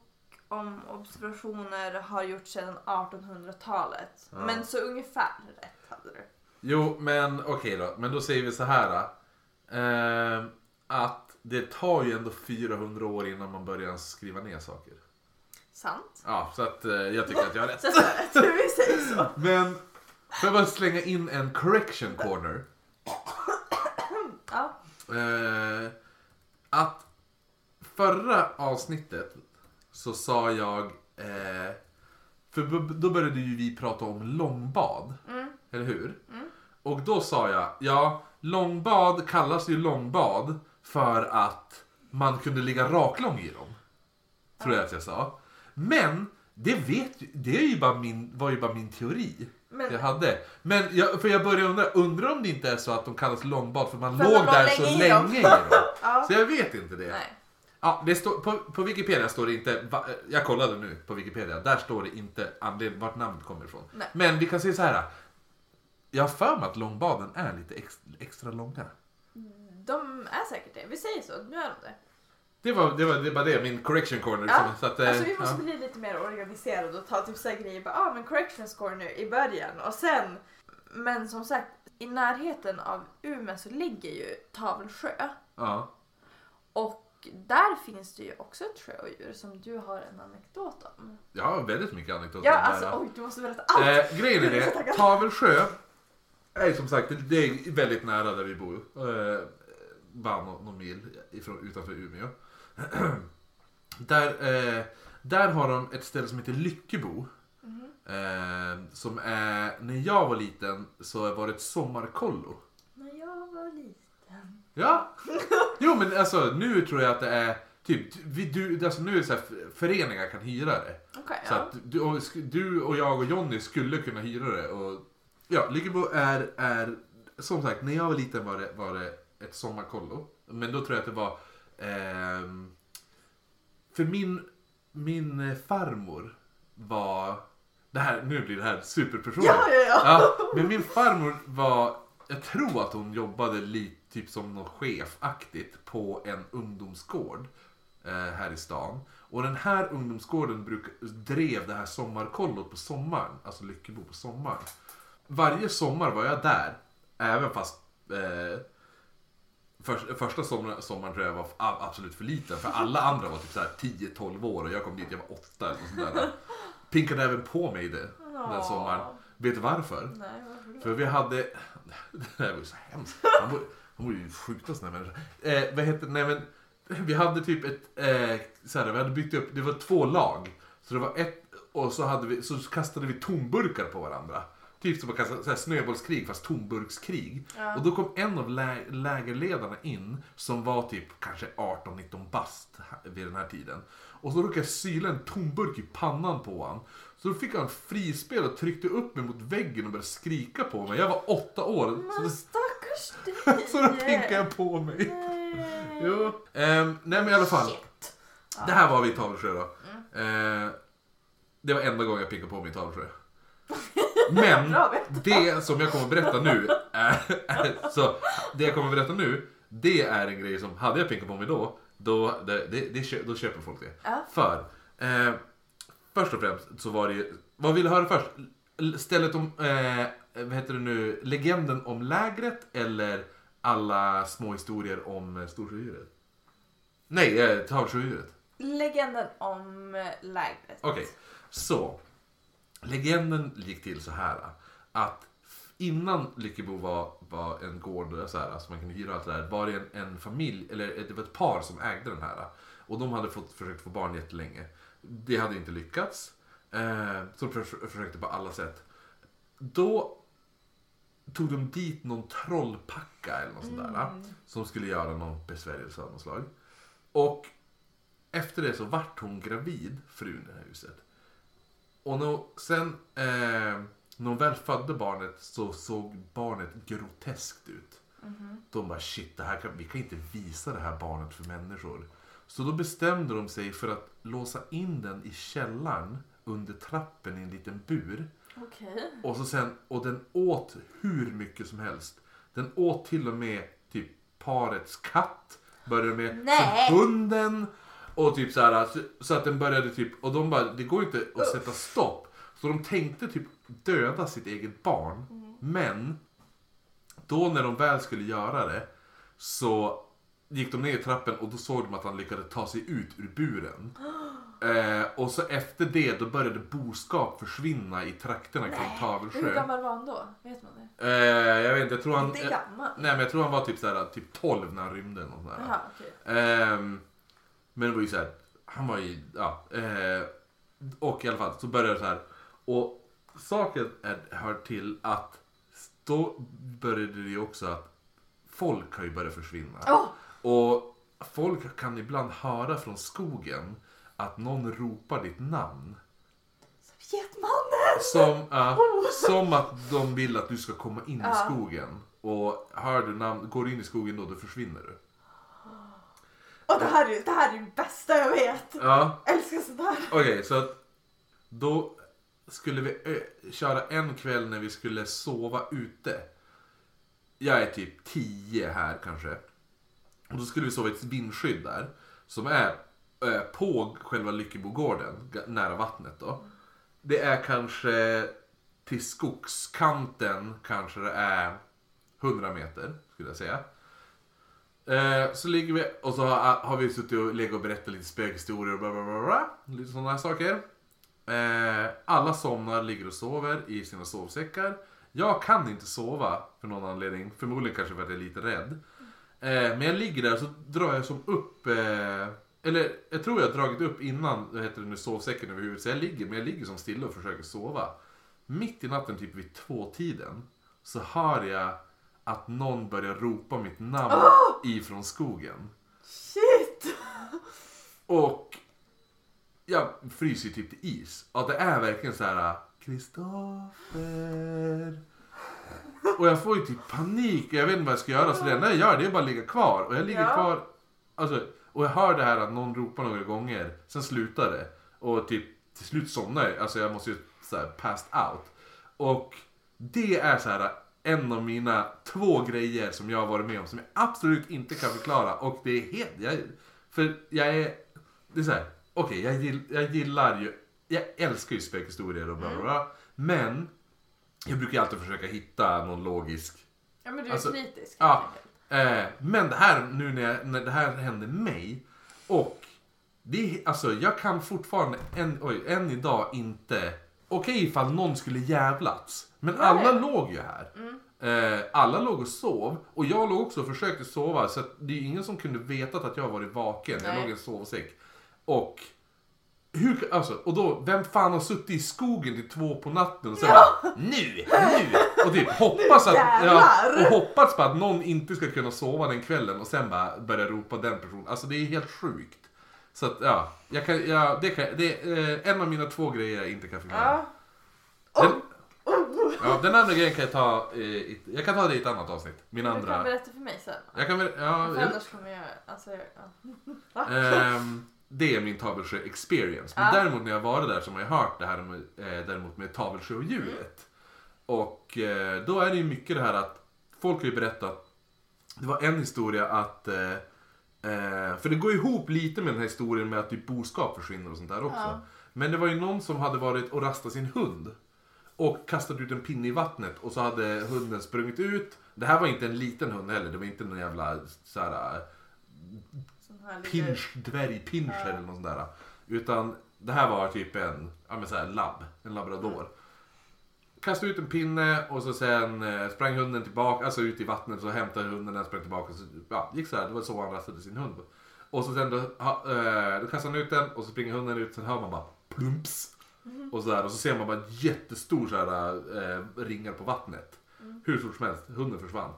om observationer har gjorts sedan 1800-talet. Ja. Men så ungefär rätt hade du. Jo, men okej då. Men då säger vi så här. Eh, att det tar ju ändå 400 år innan man börjar skriva ner saker. Sant. Ja, så att eh, jag tycker att jag har rätt. Så. Vi säger så. (laughs) Men får jag bara slänga in en correction corner? Eh, att förra avsnittet så sa jag... Eh, för b- då började ju vi prata om långbad. Eller hur? Och då sa jag, ja, långbad kallas ju långbad för att man kunde ligga raklång i dem. Tror jag att jag sa. Men det vet det är ju bara min, var ju bara min teori. Men- jag hade. Men jag, för jag började undra, undrar om det inte är så att de kallas långbad för man För låg där låg så länge i länge dem. (laughs) Ja. Så jag vet inte det. Nej. Ja, det står, på, på Wikipedia står det inte, va, jag kollade nu på Wikipedia, där står det inte anledning vart namnet kommer ifrån. Nej. Men vi kan säga så här. Jag har för mig att långbaden är lite ex, extra långa. De är säkert det. Vi säger så. Nu är de det. Det var det, var, det, var det min correction corner. Ja, så att, eh, alltså vi måste ja. bli lite mer organiserade och ta typ så grejer. Bara, ah, men corrections corner i början och sen. Men som sagt, i närheten av Umeå så ligger ju Tavelsjö. Ja. Och där finns det ju också ett sjöodjur som du har en anekdot om. Jag har väldigt mycket anekdoter. Ja, om alltså oj, du måste berätta allt! Eh, grejen är det. Tavelsjö är som sagt det är väldigt nära där vi bor. Eh, bara någon, någon mil ifrån, utanför Umeå. (clears throat) där, eh, där har de ett ställe som heter Lyckebo. Mhm. Eh, som är, när jag var liten så var det ett sommarkollo. När jag var liten. Ja, jo men alltså nu tror jag att det är typ, vi, du, alltså nu är det så här, föreningar kan hyra det. Okej, Så ja. att du och, du och jag och Jonny skulle kunna hyra det. Och, ja, Lyckebo är, är, som sagt, när jag var liten var det, var det ett sommarkollo. Men då tror jag att det var, för min, min eh, farmor var, det här, nu blir det här superpersonligt. Ja, ja, ja. Ja, men min farmor var, jag tror att hon jobbade lite typ som någon chefaktigt på en ungdomsgård eh, här i stan. Och den här ungdomsgården bruk, drev det här sommarkollot på sommaren, alltså Lyckebo på sommaren. Varje sommar var jag där, även fast eh, för, första sommaren, sommaren tror jag var absolut för liten. För alla andra var typ så här 10-12 år och jag kom dit, jag var 8 eller sånt där. Pinkade även på mig det den sommaren. Vet du varför? Nej, varför? För vi hade... (laughs) Det här var ju så hemskt. Han var, han var ju sjukt sån här människa. Eh, vad heter Nej men... Vi hade typ ett... Eh, så här, vi hade byggt upp... Det var två lag. Så det var ett... Och så, hade vi, så kastade vi tomburkar på varandra. Typ som att kasta så här, snöbollskrig fast tomburkskrig. Ja. Och då kom en av lä lägerledarna in som var typ kanske 18-19 bast vid den här tiden. Och så råkade jag syla en tomburk i pannan på han. Så då fick han frispel och tryckte upp mig mot väggen och började skrika på mig. Jag var åtta år. Så, Men stackars (laughs) dig! så då pinkade jag på mig. Nej. Jo. Ehm, nej men i alla fall. Shit. Det här var vi i Tavelsjö då. Eh, det var enda gången jag pinkade på mig i Tavelsjö. (laughs) Men det som jag kommer att berätta nu är, är, så det jag kommer att berätta nu det är en grej som hade jag pinkat på mig då då, det, det, det, då köper folk det. Ja. För eh, först och främst så var det ju, vad vill du höra först? Stället om, eh, vad heter det nu, legenden om lägret eller alla små historier om eh, Storsjöodjuret? Nej, eh, Tavelsjöodjuret. Legenden om eh, lägret. Okej, så. Legenden gick till så här. Att innan Lyckebo var, var en gård så här, så man kunde hyra allt det där. Var det en, en familj, eller det var ett par som ägde den här. Och de hade fått, försökt få barn jättelänge. Det hade inte lyckats. Eh, så de förs- försökte på alla sätt. Då tog de dit någon trollpacka eller något sånt där. Som skulle göra någon besvärjelse av något slag. Och efter det så vart hon gravid, frun i det här huset. Och nå, sen eh, när hon väl födde barnet så såg barnet groteskt ut. De bara shit, det här kan, vi kan inte visa det här barnet för människor. Så då bestämde de sig för att låsa in den i källaren under trappen i en liten bur. Okej. Och, så sen, och den åt hur mycket som helst. Den åt till och med typ parets katt. Började med Nej. hunden. Och typ så här, så, så att den började typ, och de bara, det går inte att sätta stopp. Så de tänkte typ döda sitt eget barn. Men då när de väl skulle göra det så gick de ner i trappen och då såg de att han lyckades ta sig ut ur buren. (gasps) Eh, och så efter det då började boskap försvinna i trakterna kring Hur Tavelsjö. gammal var han då? Vet man det? Eh, jag vet inte, jag tror han... Inte eh, gammal? nej men jag tror han var typ såhär, typ 12 när han rymde. eller Något sånt där. Jaha, okej. Men det var ju så här, han var ju, ja. Eh, och i alla fall så började det så här. Och saken är, hör till att då började det ju också att folk har ju börjat försvinna. Åh! Och folk kan ibland höra från skogen att någon ropar ditt namn. Getmannen! Som, ja, som att de vill att du ska komma in i Ja. skogen. Och hör du namn, går du in i skogen då, då försvinner du. Och det här, är, det här är det bästa jag vet. Ja, Älskar sånt här. Okej, så att då skulle vi ö- köra en kväll när vi skulle sova ute. Jag är typ 10 här kanske. Och då skulle vi sova i ett vindskydd där. Som är eh, på själva Lyckebogården, nära vattnet då. Det är kanske till skogskanten kanske det är 100 meter skulle jag säga. Eh, så ligger vi och så har, har vi suttit och legat och berättat lite spökhistorier och bla bla bla. bla lite sådana här saker. Eh, alla somnar, ligger och sover i sina sovsäckar. Jag kan inte sova för någon anledning. Förmodligen kanske för att jag är lite rädd. Eh, men jag ligger där och så drar jag som upp eh, eller jag tror jag har dragit upp innan vad heter det nu, sovsäcken över huvudet. Så jag ligger, men jag ligger som stilla och försöker sova. Mitt i natten, typ vid två tiden så hör jag att någon börjar ropa mitt namn ifrån skogen. Shit! Och jag fryser typ till is. Och det är verkligen så här Kristoffer. Och jag får ju typ panik. Jag vet inte vad jag ska göra. Så det enda jag gör det är bara att ligga kvar. Och jag ligger Ja. kvar. Alltså, och jag hör det här att någon ropar några gånger. Sen slutar det. Och typ till slut somnar jag. Alltså jag måste ju så här passed out. Och det är så här en av mina två grejer som jag har varit med om som jag absolut inte kan förklara. Och det är helt... Jag, för jag är... Det är så här. Okej, jag, gill, jag gillar ju... Jag älskar ju spökhistorier och bla bla bla. Men jag brukar ju alltid försöka hitta någon logisk Ja men du är Alltså, kritisk ja. Eh, men det här nu när, jag, när det här hände mig och det, alltså jag kan fortfarande än, oj, än idag inte, okej ifall någon skulle jävlats, men Ja, alla ja. låg ju här. Eh, alla låg och sov och jag låg också och försökte sova så att det är ingen som kunde veta att jag varit vaken. Jag Nej. låg i en sovsäck. Och hur, alltså, och då, vem fan har suttit i skogen till två på natten och så bara, nu, nu! Och typ hoppats att, ja, och hoppats på att någon inte ska kunna sova den kvällen och sen bara börja ropa den personen. Alltså det är helt sjukt. Så att ja, jag kan, ja det, kan, det är eh, en av mina två grejer jag inte kan förklara. Ja. Den, ja, den andra grejen kan jag ta, eh, i, jag kan ta det i ett annat avsnitt. Min Du kan andra. berätta för mig sen. Jag kan ja, jag, annars kommer jag... Alltså, ja. (laughs) Ehm, det är min Tavelsjö experience. Men Ja. däremot när jag varit där så har jag hört det här med, eh, däremot med Tavelsjö och djuret. Och eh, då är det ju mycket det här att folk har ju berättat. Det var en historia att eh, eh, för det går ihop lite med den här historien med att typ boskap försvinner och sånt där också. Ja. Men det var ju någon som hade varit och rastat sin hund. Och kastat ut en pinne i vattnet och så hade hunden sprungit ut. Det här var inte en liten hund heller. Det var inte någon jävla så här, lite- pinch, dvärgpinscher eller något sånt där. Utan det här var typ en, ja men så här labb, en labrador. Kastade ut en pinne och så sen eh, sprang hunden tillbaka, alltså ut i vattnet så hämtade hunden den, sprang tillbaka och så, ja, gick så här. Det var så han rastade sin hund. Och så sen då, ha, eh, då kastar han ut den och så springer hunden ut, sen hör man bara plumps. Och så där och så ser man bara jättestor så här, eh, ringar på vattnet. Hur stort som helst, hunden försvann.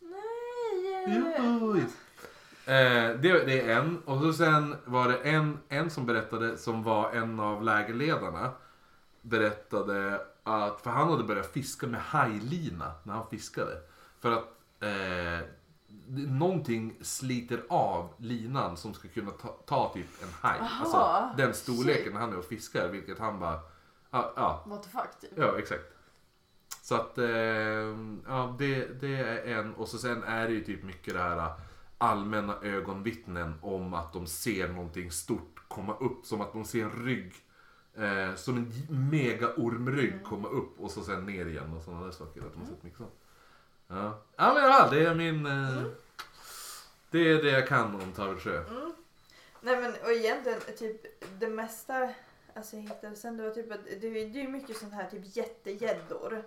Nej! Eh, det, det är en. Och så sen var det en, en som berättade, som var en av lägerledarna. Berättade att, för han hade börjat fiska med hajlina när han fiskade. För att eh, någonting sliter av linan som ska kunna ta, ta typ en haj. Alltså den storleken shit. när han är och fiskar. Vilket han bara, ja, ja What the fuck typ. Ja, exakt. Så att, eh, ja det, det är en. Och så sen är det ju typ mycket det här eh, allmänna ögonvittnen om att de ser någonting stort komma upp. Som att de ser en rygg. Eh, som en mega ormrygg komma upp och så sen ner igen och sådana där saker. Att de har sett mycket sånt. Ja. ja men i alla fall, det är min... Eh, Det är det jag kan om Tavelsjö. Nej men och egentligen typ det mesta alltså jag hittade sen det var typ att det, det är ju mycket sånt här typ jättegäddor.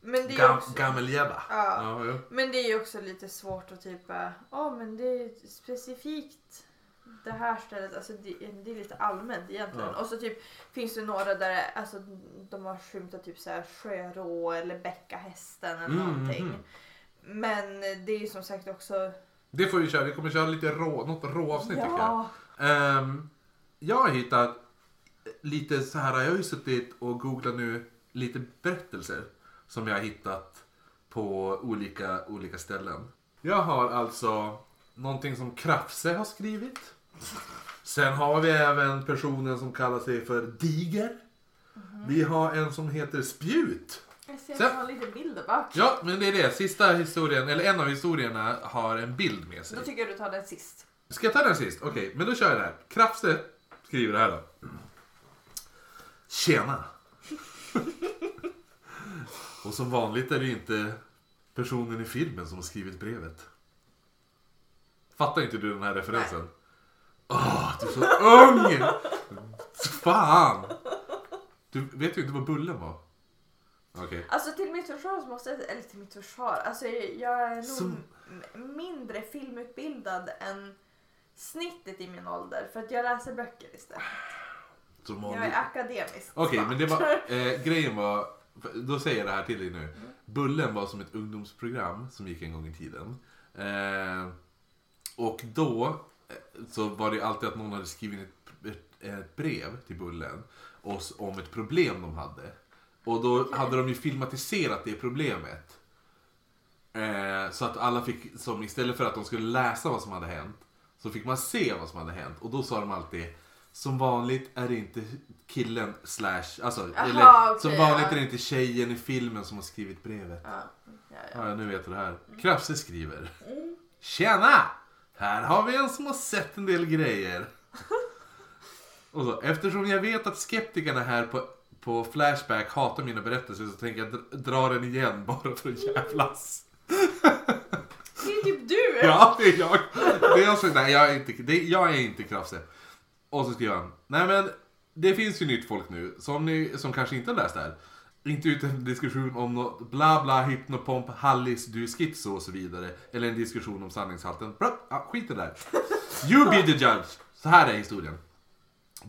Men det är ju Gam, också, Gammelgädda. Ja. Ja, men det är ju också lite svårt att typ ja men det är specifikt det här stället, alltså det, det är lite allmänt egentligen. Ja. Och så typ finns det några där alltså, de har skymtat typ så här sjörå eller bäckahästen eller Mm, någonting. mhm. Men det är ju som sagt också... Det får vi köra. Vi kommer köra lite rå, något råavsnitt tycker jag. Ja, Ehm, jag har hittat lite så här, jag har ju suttit och googlat nu lite berättelser som jag har hittat på olika, olika ställen. Jag har alltså någonting som Krafse har skrivit. Sen har vi även personen som kallar sig för Diger. Vi har en som heter Spjut. jag ser att Sen- jag har lite bilder bak. Ja, men det är det. Sista historien, eller en av historierna har en bild med sig. Då tycker jag du tar den sist. Ska jag ta den sist? Okej, men då kör jag det här. Krafse skriver det här då. Tjena! (laughs) Och som vanligt är det inte personen i filmen som har skrivit brevet. Fattar inte du den här referensen? Åh, du är så ung! Fan! Du vet ju inte vad Bullen var. Okej. Alltså till mitt försvar så måste jag, eller till mitt försvar, alltså jag är nog Som- m- mindre filmutbildad än snittet i min ålder för att jag läser böcker istället. Som Jag vanligt. är akademisk. Okej, smart. men det var, (laughs) eh, grejen var, då säger jag det här till dig nu. Bullen var som ett ungdomsprogram som gick en gång i tiden. Eh, och då så var det alltid att någon hade skrivit ett, ett, ett brev till Bullen och, s- om ett problem de hade. Och då hade de ju filmatiserat det problemet. Eh, så att alla fick, som istället för att de skulle läsa vad som hade hänt, så fick man se vad som hade hänt. Och då sa de alltid, som vanligt är det inte killen slash, alltså, Aha, eller okej, som vanligt ja. är det inte tjejen i filmen som har skrivit brevet. Ja, ja, ja. Ja, nu vet du det här. Krafse skriver. Tjena! Här har vi en som har sett en del grejer. Och så, eftersom jag vet att skeptikerna här på, på Flashback hatar mina berättelser så tänker jag dra- den igen bara för att jävlas. Det är typ du! Ja, det är jag. Det är jag, som, nej, jag, är inte, det, jag är inte Krafse. Och så skriver han. Nej men, det finns ju nytt folk nu som, ni, som kanske inte har läst det här. Inte ut en diskussion om något bla bla, hypnopomp, hallis, du är schizo och så vidare. Eller en diskussion om sanningshalten. Bra, ja, skit i det där. You be the judge. Så här är historien.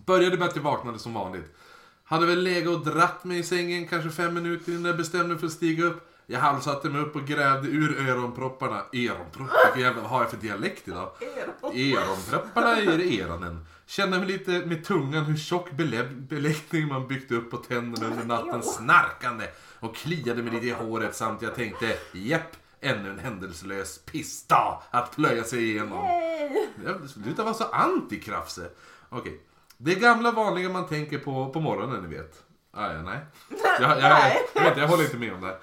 Började med att jag vaknade som vanligt. Hade väl legat och dratt mig i sängen kanske fem minuter innan jag bestämde mig för att stiga upp. Jag halvsatte mig upp och grävde ur öronpropparna. Öronproppar? Vilken jävla, vad har jag för dialekt idag? Öronpropparna i öronen. Kände mig lite med tungan hur tjock belä- beläggning man byggt upp på tänderna under natten snarkande. Och kliade mig lite i håret samt jag tänkte, jepp, ännu en händelselös pissdag att plöja sig igenom. Sluta vara så anti-krafse. Okej. Det gamla vanliga man tänker på på morgonen, ni vet. Ah, ja, nej. (laughs) Jag, jag, jag, jag, vet, inte, jag håller inte med om det.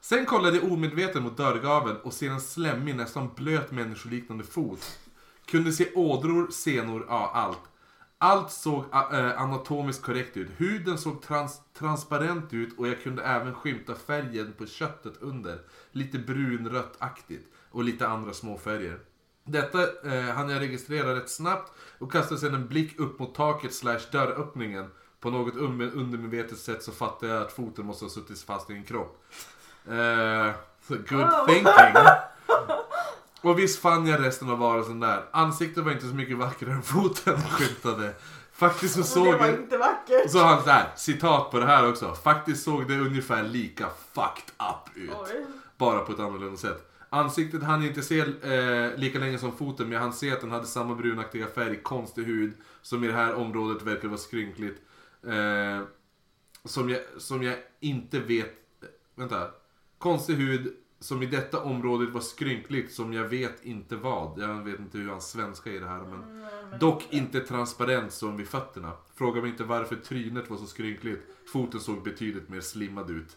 Sen kollade jag omedveten mot dörrgaveln och ser en slemmig, nästan blöt människoliknande fot. Kunde se ådror, senor, ja allt. Allt såg äh, anatomiskt korrekt ut. Huden såg trans transparent ut och jag kunde även skymta färgen på köttet under. Lite brunrött-aktigt och lite andra småfärger. Detta eh, hann jag registrera rätt snabbt och kastade sedan en blick upp mot taket slash dörröppningen. På något undermedvetet sätt så fattade jag att foten måste ha suttit fast i en kropp. Så good Oh. thinking. (laughs) Och visst fann jag resten av varelsen där. Ansiktet var inte så mycket vackrare än foten skymtade. Faktiskt så såg det var inte vackert. Så har han så här, citat på det här också. Faktiskt såg det ungefär lika fucked up ut. Oj. Bara på ett annorlunda sätt. Ansiktet hann inte se eh, lika länge som foten men jag hann se att den hade samma brunaktiga färg, konstig hud. Som i det här området verkar vara skrynkligt. Eh, som, jag, som jag inte vet... Vänta. Konstig hud som i detta området var skrynkligt som jag vet inte vad. Jag vet inte hur hans svenska är det här men... Dock inte transparent som vid fötterna. Fråga mig inte varför trynet var så skrynkligt. Foten såg betydligt mer slimmad ut.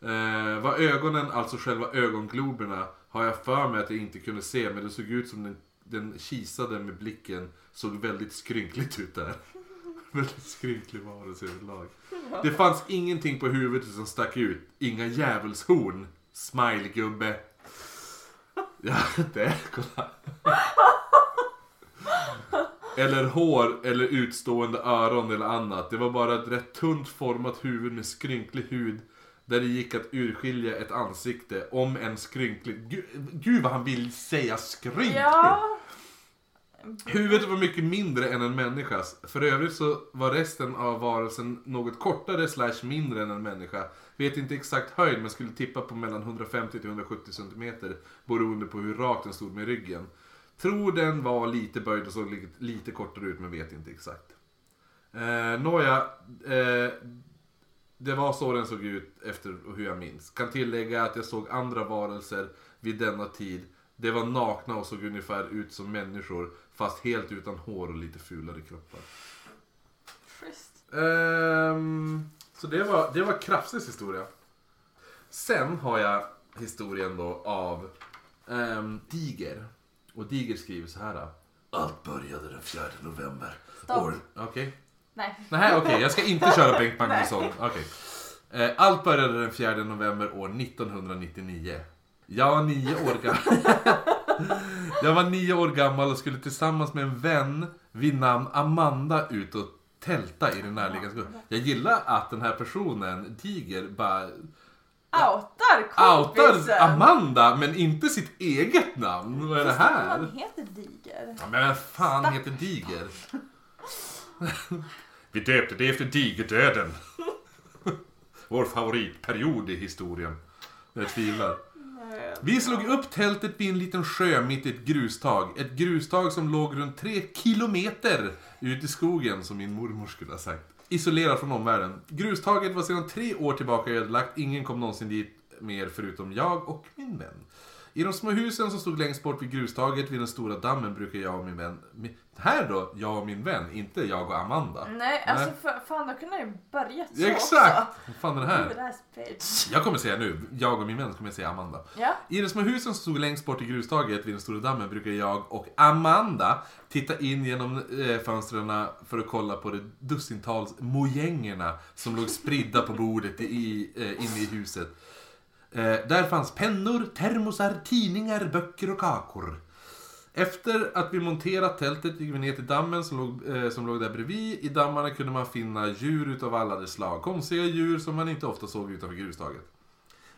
Eh, vad ögonen, alltså själva ögongloberna, har jag för mig att jag inte kunde se. Men det såg ut som den, den kisade med blicken. Såg väldigt skrynkligt ut där väldigt skrynklig varelse överlag. Det fanns ingenting på huvudet som stack ut. Inga djävulshorn. Smilegubbe. Ja, det. Kolla. eller hår eller utstående öron eller annat. Det var bara ett rätt tunt format huvud med skrynklig hud. Där det gick att urskilja ett ansikte, om en skrynklig... Gud, gud vad han vill säga skrynklig. Ja. Huvudet var mycket mindre än en människas. För övrigt så var resten av varelsen något kortare slash mindre än en människa. Vet inte exakt höjd men skulle tippa på mellan 150 till 170 cm beroende på hur rakt den stod med ryggen. Tror den var lite böjd och såg lite, lite kortare ut men vet inte exakt. Eh, Nåja, eh, det var så den såg ut efter hur jag minns. Kan tillägga att jag såg andra varelser vid denna tid. Det var nakna och såg ungefär ut som människor fast helt utan hår och lite fulare kroppar. Ehm, så det var, det var Krafses historia. Sen har jag historien då av ehm, Diger. Och Diger skriver så här. Allt började den 4 november. Stopp. År- Okej. Nej. Nej, okej, jag ska inte köra Bengt (laughs) Magnusson. Okej. Eh, Allt började den 4 november år 1999. Jag var nio år gammal. (laughs) jag var nio år gammal och skulle tillsammans med en vän vid namn Amanda ut och tälta i den närliggande skogen. Jag gillar att den här personen, Tiger, bara Outar outar kompisen! Amanda men inte sitt eget namn. Vad är det här? Han heter Diger. Ja, men vem fan heter Diger? (laughs) Vi döpte det efter digerdöden. (laughs) Vår favoritperiod i historien. Jag tvivlar. Eh, Vi slog upp tältet vid en liten sjö mitt i ett grustag. Ett grustag som låg runt tre kilometer ut i skogen, som min mormor skulle ha sagt. Isolerat från omvärlden. Grustaget var sedan tre år tillbaka ödelagt. Ingen kom någonsin dit mer förutom jag och min vän. I de små husen som stod längst bort vid grustaget vid den stora dammen brukar jag och min vän... Här då, jag och min vän, inte jag och Amanda. Nej, alltså för, fan då kunde jag ju börjat så Exakt! också. Fan är det här? Jag kommer säga nu, jag och min vän kommer säga Amanda. Ja. I de små husen som stod längst bort i grustaget vid den stora dammen brukar jag och Amanda titta in genom eh, fönstren för att kolla på de dussintals mojängerna som låg spridda på bordet i, eh, inne i huset. Eh, där fanns pennor, termosar, tidningar, böcker och kakor. Efter att vi monterat tältet gick vi ner till dammen som låg, eh, som låg där bredvid. I dammarna kunde man finna djur utav alla de slag. Konstiga djur som man inte ofta såg utanför grustaget.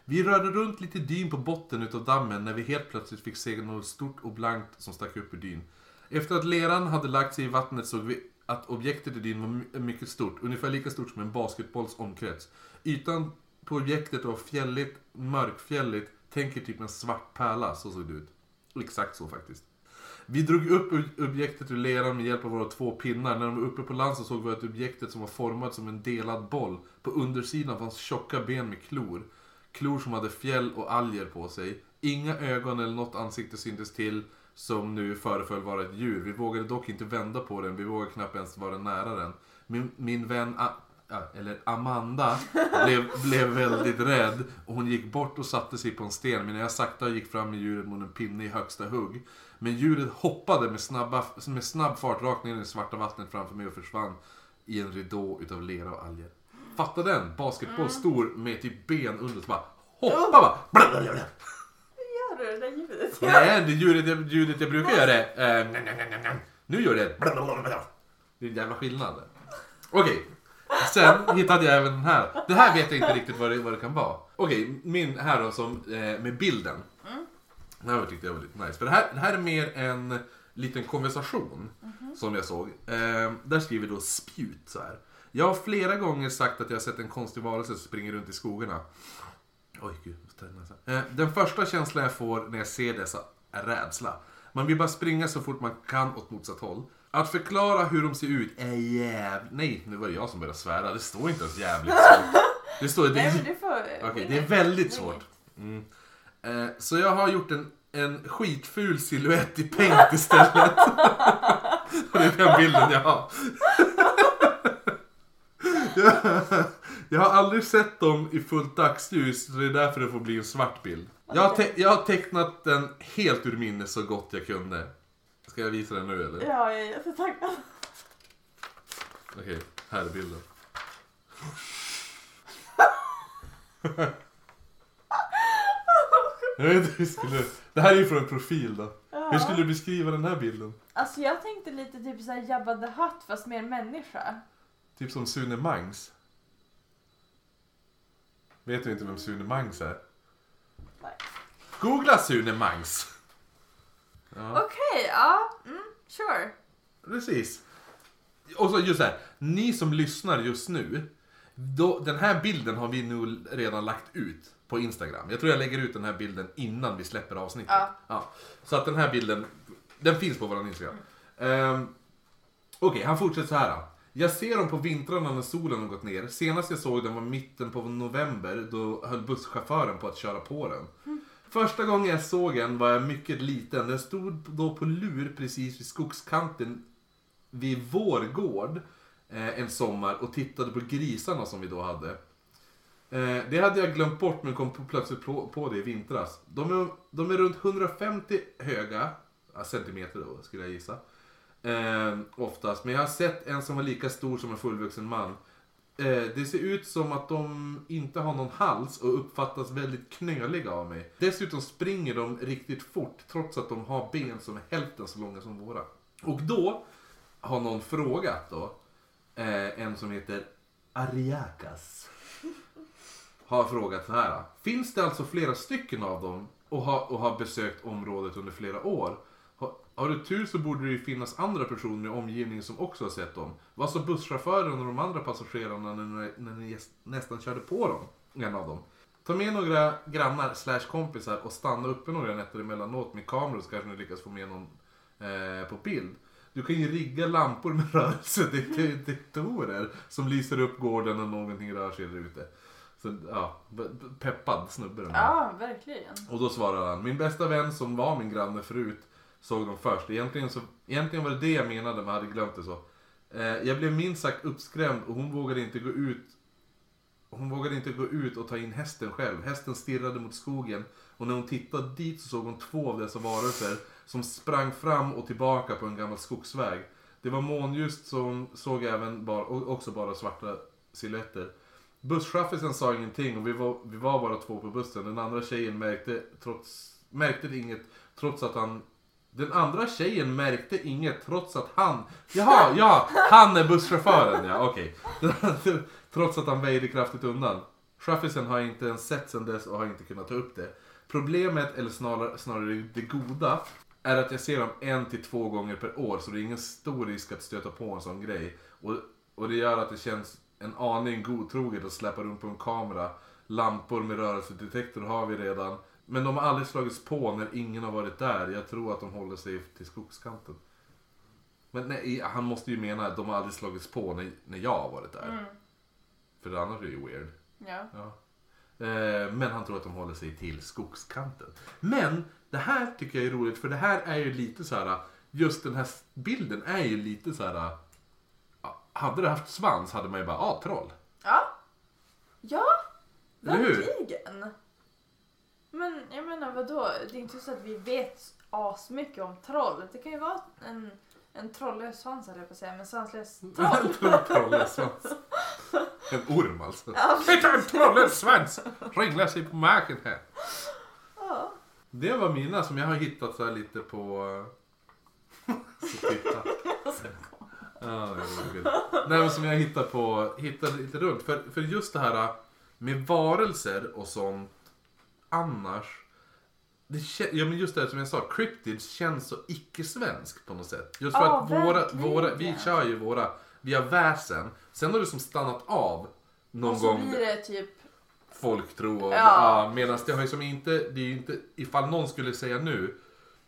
Vi rörde runt lite dyn på botten utav dammen när vi helt plötsligt fick se något stort och blankt som stack upp ur dyn. Efter att leran hade lagt sig i vattnet såg vi att objektet i dyn var mycket stort, ungefär lika stort som en basketbolls omkrets. Ytan på objektet var fjälligt, mörkfjälligt, tänker typ en svart pärla, så såg det ut. Exakt så faktiskt. Vi drog upp objektet ur leran med hjälp av våra två pinnar. När de var uppe på land så såg vi att objektet som var format som en delad boll. På undersidan fanns tjocka ben med klor. Klor som hade fjäll och alger på sig. Inga ögon eller något ansikte syntes till som nu föreföll vara ett djur. Vi vågade dock inte vända på den, vi vågade knappt ens vara nära den. Min, min vän, eller Amanda, blev, blev väldigt rädd och hon gick bort och satte sig på en sten medan jag sakta gick fram med djuret mot en pinne i högsta hugg. Men djuret hoppade med, snabba, med snabb fart rakt ner i det svarta vattnet framför mig och försvann i en ridå utav lera och alger. Fatta den! Basketboll stor med typ ben under så bara hoppa bara. Blablabla. Gör du det där ljudet? (laughs) Nej, det ljudet jag, ljudet jag brukar göra är... eh. Nu gör det... Det är en jävla skillnad. Okej. Sen hittade jag även den här. Det här vet jag inte riktigt vad det, vad det kan vara. Okej, min här då som eh, med bilden. Den här tyckte jag var lite nice. För det här, det här är mer en liten konversation som jag såg. Eh, där skriver då Spjut så här. Jag har flera gånger sagt att jag har sett en konstig varelse som springer runt i skogarna. Oj, gud. vad ställer jag så här. Eh, Den första känslan jag får när jag ser dessa är rädsla. Man vill bara springa så fort man kan åt motsatt håll. Att förklara hur de ser ut är jäv... Nej, nu var det jag som började svära. Det står inte ens jävligt svårt. (laughs) Det står... Det är... får... Okej, det är väldigt svårt. Mm. Eh, så jag har gjort en, en skitful silhuett i paint istället. (laughs) Och det är den bilden jag har. (laughs) jag, har aldrig sett dem i fullt dagsljus, så det är därför det får bli en svart bild. Jag har, jag har tecknat den helt ur minne så gott jag kunde. Ska jag visa den nu eller? Ja, jag är jättetaggad. Okej, här är bilden. Jag vet inte hur skulle... Det här är ju från en profil då. Hur skulle du beskriva den här bilden? Alltså jag tänkte lite typ såhär Jabba the Hutt fast mer människa. Typ som Sune Mangs. Vet du inte vem Sune Mangs är? Nej. Googla Sune Mangs! Ja, Okej, ja. Mm, sure. precis. Och så just det här, ni som lyssnar just nu. Då, den här bilden har vi nu redan lagt ut på Instagram. Jag tror jag lägger ut den här bilden innan vi släpper avsnittet. Ja. Så att den här bilden, den finns på vår Instagram. Ehm, Okej, han fortsätter så här. Jag ser dem på vintrarna när solen har gått ner. Senast jag såg den var mitten på november. Då höll busschauffören på att köra på den. Första gången jag såg den var jag mycket liten. Den stod då på lur precis vid skogskanten vid vår gård eh, en sommar och tittade på grisarna som vi då hade. Eh, det hade jag glömt bort men kom plötsligt på, på det i vintras. De är, de är runt 150 höga, centimeter då skulle jag gissa. Eh, oftast, men jag har sett en som var lika stor som en fullvuxen man. Eh, det ser ut som att de inte har någon hals och uppfattas väldigt knöliga av mig. Dessutom springer de riktigt fort trots att de har ben som är hälften så långa som våra. Och då har någon frågat då, eh, en som heter Ariakas. Har frågat så här. Finns det alltså flera stycken av dem och har, och har besökt området under flera år? Har, du tur så borde det ju finnas andra personer i omgivningen som också har sett dem. Vad sa busschauffören och de andra passagerarna när, när ni nästan körde på dem? En av dem. Ta med några grannar slash kompisar och stanna uppe några nätter emellanåt med kameror så kanske ni lyckas få med någon eh, på bild. Du kan ju rigga lampor (laughs) med rörelsedetektorer som lyser upp gården när någonting rör sig där ute. Så ja, peppad snubbe den här. Ja, verkligen. Och då svarar han, min bästa vän som var min granne förut såg dem först. Egentligen, så, egentligen var det det jag menade men jag hade glömt det så. Eh, jag blev minst sagt uppskrämd och hon vågade inte gå ut hon vågade inte gå ut och ta in hästen själv. Hästen stirrade mot skogen och när hon tittade dit så såg hon två av dessa varelser som sprang fram och tillbaka på en gammal skogsväg. Det var månljust så hon såg även bara, också bara svarta silhuetter. Busschaffisen sa ingenting och vi var, vi var bara två på bussen. Den andra tjejen märkte, trots, märkte inget trots att han... Den andra tjejen märkte inget trots att han... Jaha, ja! Han är busschauffören, ja okej. (laughs) trots att han väjde kraftigt undan. Chaffisen har jag inte ens sett sen dess och har inte kunnat ta upp det. Problemet, eller snarare, snarare det goda, är att jag ser dem en till två gånger per år så det är ingen stor risk att stöta på en sån grej. Och, och det gör att det känns en aning godtroget att släppa runt på en kamera. Lampor med rörelsedetektor har vi redan. Men de har aldrig slagits på när ingen har varit där. Jag tror att de håller sig till skogskanten. Men nej, han måste ju mena att de har aldrig slagits på när, när jag har varit där. Mm. För annars är det ju weird. Ja. Ja. Eh, Men han tror att de håller sig till skogskanten. Men det här tycker jag är roligt för det här är ju lite så här. Just den här bilden är ju lite så här. Hade det haft svans hade man ju bara, ah troll. Ja. Ja, verkligen. Men jag menar vadå? Det är inte så att vi vet asmycket om troll. Det kan ju vara en, en trollös svans höll jag på att säga, men svanslös (laughs) troll. En trollös svans. En orm alltså. Ja. Titta en trollös svans! Ringlar sig på marken här. Ja. Det var mina som jag har hittat så här lite på... (laughs) Så titta. Ja, det kul. Nej men som jag hittar på, hittar lite runt. För, för just det här med varelser och sånt annars. Det kän, ja men just det som jag sa, cryptids känns så icke-svensk på något sätt. Just för Ja, att våra, våra, vi kör ju våra, vi har väsen. Sen har det som stannat av någon Och så gång blir det typ folktro och Ja. ja. medan det har ju som inte, det är ju inte, ifall någon skulle säga nu,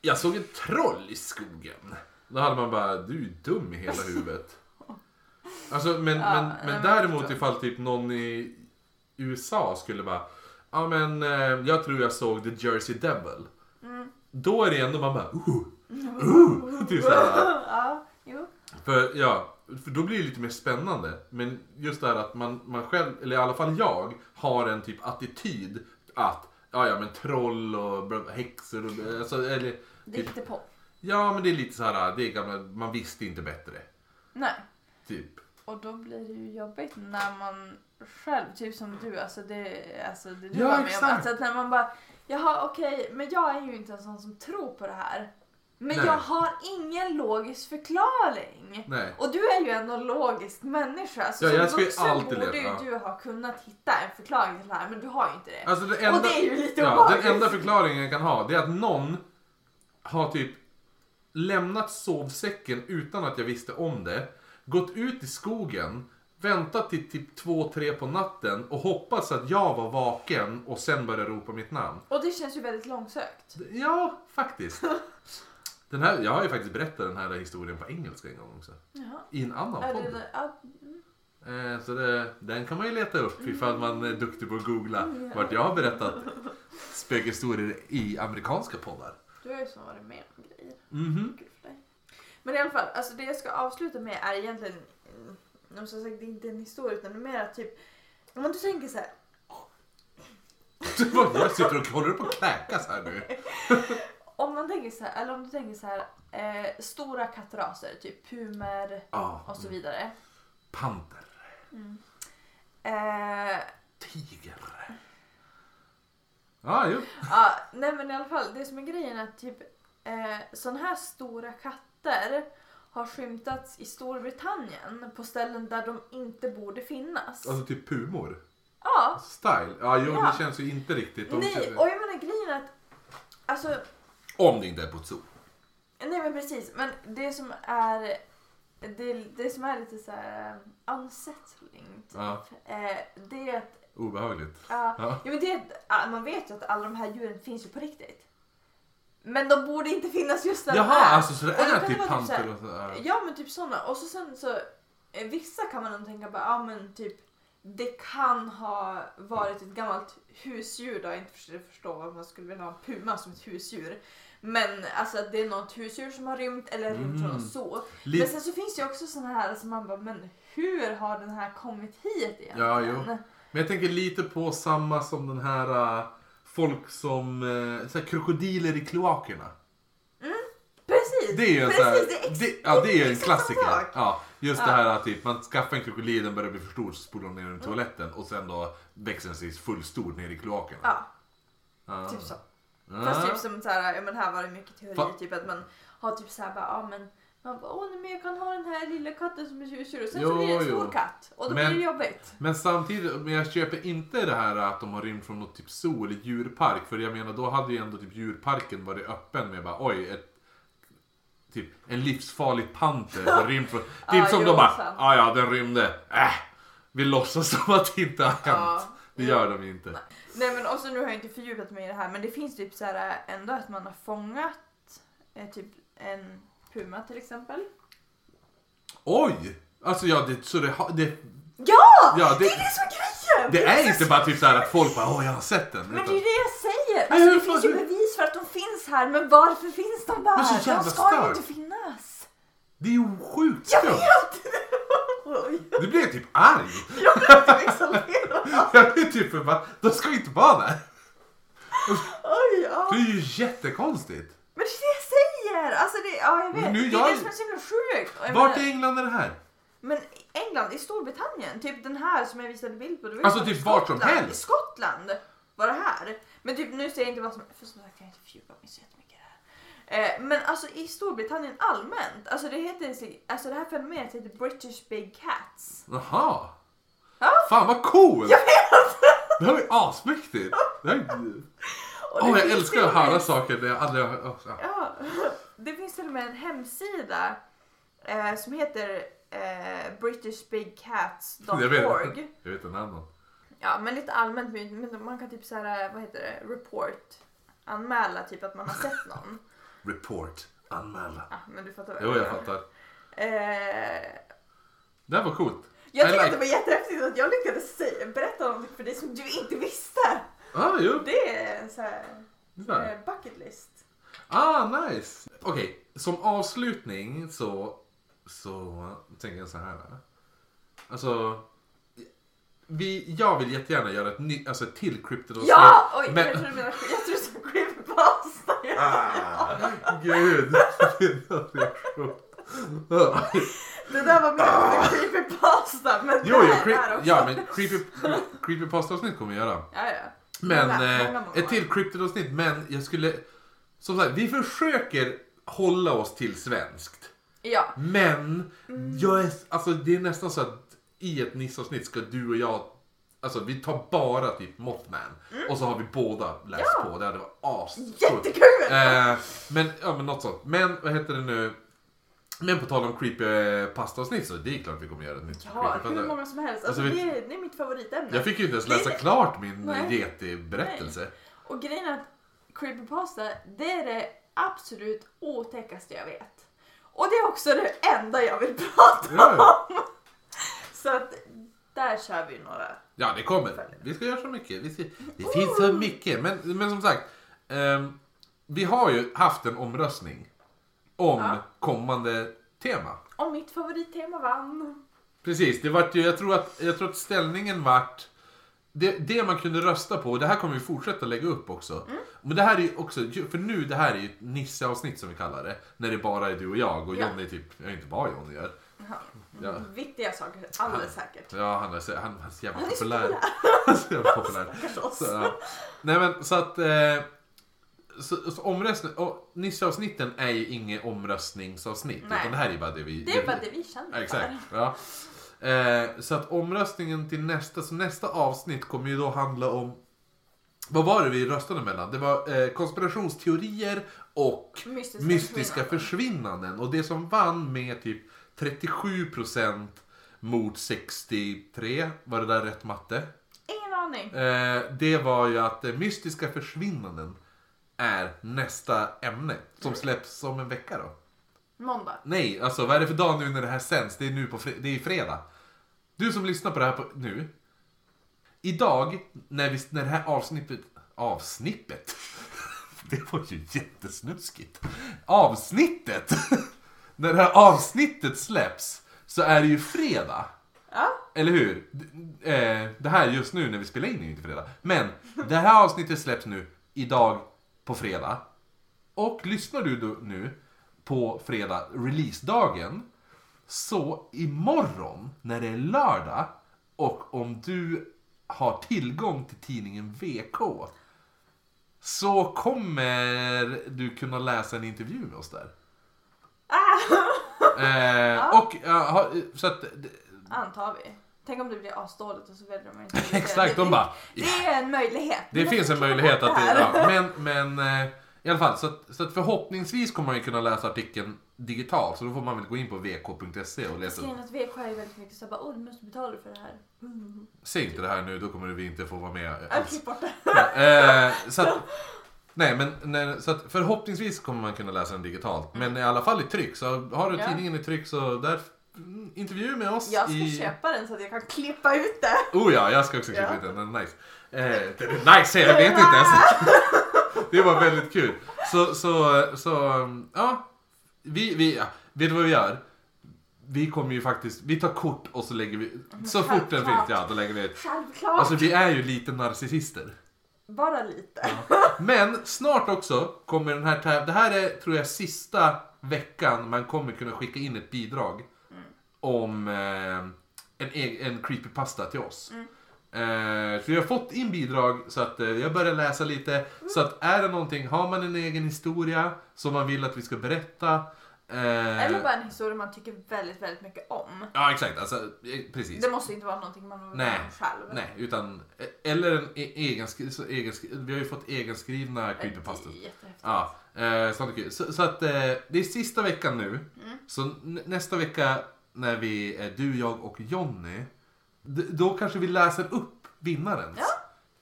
jag såg ett troll i skogen. Då hade man bara, du är dum i hela huvudet. (laughs) Alltså men, Ja, men, men däremot ifall typ någon i USA skulle bara, ja men eh, jag tror jag såg The Jersey Devil. Mm. Då är det ändå man bara, uh, uh, (laughs) typ såhär. ja, jo. För, ja, för då blir det lite mer spännande. Men just det här att man, man själv, eller i alla fall jag, har en typ attityd att ja, ja men troll och häxor och alltså, eller, Det är inte på. ja men det är lite så här, det är gamla, man visste inte bättre. Nej. Typ. Och då blir det ju jobbigt när man själv, typ som du, alltså det, alltså det du Ja, var med om. exakt. Alltså att när man bara, Jaha okej, men jag är ju inte en sån som tror på det här. Men Nej. jag har ingen logisk förklaring. Nej. Och du är ju ändå en logisk människa. Så Ja, jag som vuxen alltid borde leva. du ha kunnat hitta en förklaring till det här, men du har ju inte det. Alltså det enda, Och det är ju lite ja. Den enda förklaringen jag kan ha det är att någon har typ lämnat sovsäcken utan att jag visste om det. Gått ut i skogen, väntat till typ två, tre på natten och hoppats att jag var vaken och sen började ropa mitt namn. Och det känns ju väldigt långsökt. Ja, faktiskt. Den här, jag har ju faktiskt berättat den här historien på engelska en gång också. Jaha. I en annan Är podd. det, ja, Eh, Så det, den kan man ju leta upp ifall man är duktig på att googla vart jag har berättat spökhistorier i amerikanska poddar. du har ju som varit med om grejer. Mhm. Dig. Men i alla fall, alltså det jag ska avsluta med är egentligen, mm, som sagt det är inte en historia utan mer typ, om man du tänker så här, Jag sitter och håller på att kräkas här nu. (laughs) om man tänker så här, eller om du tänker så här, eh, stora kattraser, typ pumer Ja. och så vidare. Panter. Eh, Tiger. Ja, jo. ja, nej men i alla fall, det som är grejen är att typ eh, sådana här stora katter har skymtats i Storbritannien på ställen där de inte borde finnas. Alltså typ pumor. Ja, Style. Ja, jo, Ja. det känns ju inte riktigt. De nej, känns... och jag menar grejen är att alltså Om det inte är på ett zoo. Nej men precis, men det som är det, det som är lite så här um, unsettling typ, Ja. eh, det är att Obehagligt. ja, Ja. ja, men det är man vet ju att alla de här djuren finns ju på riktigt. Men de borde inte finnas just där de Jaha, är. alltså så det är typ så här- panter och sådär. Ja men typ sådana. Och så sen så eh, vissa kan man nog tänka bara, ja men typ det kan ha varit ett gammalt husdjur då. Jag inte försöker förstå vad man skulle vilja ha en puma som ett husdjur. Men alltså att det är något husdjur som har rymt eller rymt från Mm. en zoo. Li- Men sen så finns det ju också såna här som man bara, men hur har den här kommit hit egentligen? Ja, jo. Men jag tänker lite på samma som den här äh, folk som, äh, så här, krokodiler i kloakerna. Precis! Det är precis, så här, det är ex- det, ja, det är en klassiker. Ja, just det Ja. här att typ, man skaffar en krokodil, den börjar bli för stor, så spolar de ner den i toaletten och sen då växer den sig full stor ner i kloakerna. Ja, Ja. typ så. Ja. Fast typ som så här, ja men här var det mycket teori, Fa- typ att man har typ så här bara, ja men man bara, åh nej, men jag kan ha den här lilla katten som är husdjur och sen Jo, så blir det en stor jo. katt och då Men- blir det jobbigt. Men samtidigt, men jag köper inte det här att de har rymt från något typ zoo eller djurpark. För jag menar, då hade ju ändå typ djurparken varit öppen med bara oj, ett, typ en livsfarlig panter har (laughs) rymt från... Typ som jo, de bara, ja ja, den rymde. Äh, vi låtsas som att det inte har hänt. Ja, det gör de ju inte. Nej men också nu har jag inte fördjupat mig i det här men det finns typ så här ändå att man har fångat eh, typ en puma till exempel. Oj! Alltså ja, det, så det, har- det, Ja! ja, Det det, är det som är grejen! det är så inte bara typ så här att folk bara, åh jag har sett den. Men det är det jag säger! Alltså, det finns ju bevis för att de finns här, men varför finns de där? Men så jävla de ska ju inte finnas! det är ju sjukt Jag vet! (laughs) Du blir typ arg. jag blir typ exalterad. (laughs) Jag blir typ bara, de ska inte vara där. Oj, ja. Det är ju jättekonstigt. Men det är jag säger! Alltså det, ja jag vet. Men nu det är jag- det som är så himla sjukt. Och jag Vart menar- i England är det här? Men England, i Storbritannien, typ den här som jag visade bild på. det var ju Alltså typ vart som Skottland. helst? I Skottland var det här. Men typ nu ser jag inte vad som för som sagt jag kan inte fördjupa mig så jättemycket i det här. Eh, men alltså i Storbritannien allmänt, alltså det heter, alltså det här fenomenet heter British Big Cats. Jaha. Ja. Fan vad cool! Det här var ju asmäktigt. Det här är... Och Åh, det jag finns älskar till att och med- höra saker där jag aldrig har... ja. Det finns till och med en hemsida eh, som heter eh, Jag vet, britishbigcats.org. jag vet en annan. Ja, men lite allmänt, men man kan typ så här, vad heter det, report, anmäla typ att man har sett (laughs) någon. Report. Anmäla. Ja, men du fattar vad Jo, jag fattar. Eh, Det här var coolt. jag tycker att det var jättehäftigt att jag lyckades säga, berätta någonting för dig som du inte visste. Ah, jo. Det är en så här, Där. eh, bucket list. Ah, nice. Okej, som avslutning så, så tänker jag så här. Alltså, vi, jag vill jättegärna göra ett, ny, alltså ett till Cryptid Ja! Oj, Men- jag trodde du menade, creepypasta. (laughs) Ah, gud. (laughs) Det där var mer än creepypasta, men jo, jo, cre- ja, men creepy, creepypasta-avsnitt kommer vi göra. Ja, ja. Men Många, eh, ett till. Cryptid-avsnitt, men jag skulle... Som sagt, vi försöker hålla oss till svenskt. Ja. Men Mm. jag är, alltså, det är nästan så att i ett Nisse-avsnitt ska du och jag Alltså vi tar bara typ Mothman och så har vi båda läst Mm. Ja. på. Det hade varit as. Jättekul! Eh, men, ja men något sånt. Men vad heter det nu? Men på tal om creepypasta-avsnitt så det är klart vi kommer göra ett nytt Ja, hur många som helst. Alltså, Alltså, det, är, det är mitt favoritämne. Jag fick ju inte ens läsa klart min Nej. Yeti-berättelse. Och grejen är att creepypasta, det är det absolut otäckaste jag vet. Och det är också det enda jag vill (laughs) prata Ja, om. Så att där kör vi några. Ja, det kommer. Vi ska göra så mycket. Vi ska, det finns så mycket. Men, men som sagt, ehm, vi har ju haft en omröstning om Ja. kommande tema. Och mitt favorittema vann. Precis, det vart ju, jag, tror att, jag tror att ställningen vart det, det man kunde rösta på, och det här kommer vi fortsätta lägga upp också. Mm. Men det här är ju också, för nu det här är ju ett Nisse-avsnitt som vi kallar det. När det bara är du och jag och Ja. Johnny är typ, jag är inte bara Johnny gör. Ja. Viktiga saker, alldeles säkert. Ja, han är han, han är så jävla Han är populär. (laughs) Han är så jävla populär. (laughs) Så, ja. Nej men så att... Eh, så, så omröstning, och Nisse-avsnitten är ju inget omröstningsavsnitt. Nej. Utan det här är bara det vi... Det är bara det vi känner Ja, Exakt. för. Ja. Eh, så att omröstningen till nästa, så nästa avsnitt kommer ju då handla om Vad var det vi röstade mellan? Det var eh, konspirationsteorier och Mystiska mystiska försvinnanden. försvinnanden. Och det som vann med typ 37% mot 63, var det där rätt matte? Ingen aning. Eh, det var ju att eh, mystiska försvinnanden är nästa ämne som släpps om en vecka då. Måndag. Nej, alltså vad är det för dag nu när det här sänds? Det är nu på fre- det är fredag. Du som lyssnar på det här på, nu. Idag, när, vi, när det här avsnittet... Avsnittet? (laughs) Det var ju jättesnuskigt. Avsnittet! (laughs) när det här avsnittet släpps så är det ju fredag. Ja. Eller hur? Eh, Det här just nu när vi spelar in är ju inte fredag. Men det här avsnittet släpps nu idag på fredag. Och lyssnar du nu på fredag, releasedagen. Så imorgon när det är lördag och om du har tillgång till tidningen VK. Så kommer du kunna läsa en intervju med oss där. Eh, och ja, så att Antar vi. Tänk om det blir asdåligt och så väljer de inte. (laughs) Exakt, de bara, Det är en möjlighet. Det måste finns en möjlighet att det det, ja, men, men eh, i alla fall så att, så att förhoppningsvis kommer man ju kunna läsa artikeln digitalt så då får man väl gå in på vk.se och läsa. Grejen att VK är väldigt mycket såhär bara, åh du måste betala för det här. Mm. (laughs) Säg inte det här nu, då kommer vi inte få vara med Jag alls. Ja, eh, så att, (laughs) nej men nej, så att förhoppningsvis kommer man kunna läsa den digitalt. Men i alla fall i tryck, så har du Ja. tidningen i tryck så där mm, intervju med oss Jag ska i... köpa den så att jag kan klippa ut det. Oh ja, jag ska också klippa Ja. ut den. Den är nice. Eh, den är nice, jag vet inte ens. (laughs) det var väldigt kul. Så, så, så, um, ja. Vi, vi, ja. Vet du vad vi gör? Vi kommer ju faktiskt, vi tar kort och så lägger vi, så fort den finns, ja då lägger vi ett. Självklart. Alltså vi är ju lite narcissister. Bara lite. Men snart också kommer den här täv- Det här är tror jag sista veckan man kommer kunna skicka in ett bidrag. Om eh, en, eg- en creepypasta till oss. Eh, så vi har fått in bidrag så att eh, jag börjar läsa lite. Så att är det någonting, har man en egen historia som man vill att vi ska berätta. eh, Eller bara en historia man tycker väldigt, väldigt mycket om. Ja exakt, alltså, eh, precis. Det måste inte vara någonting man vill Nej, själv. nej, utan, eh, eller en e- så egenskri- vi har ju fått egenskrivna är jättehäftigt. Ja, eh, sånt är kul. Så, så att eh, det är sista veckan nu. Så n- nästa vecka när vi du, jag och Jonny. Då kanske vi läser upp vinnarens. Ja.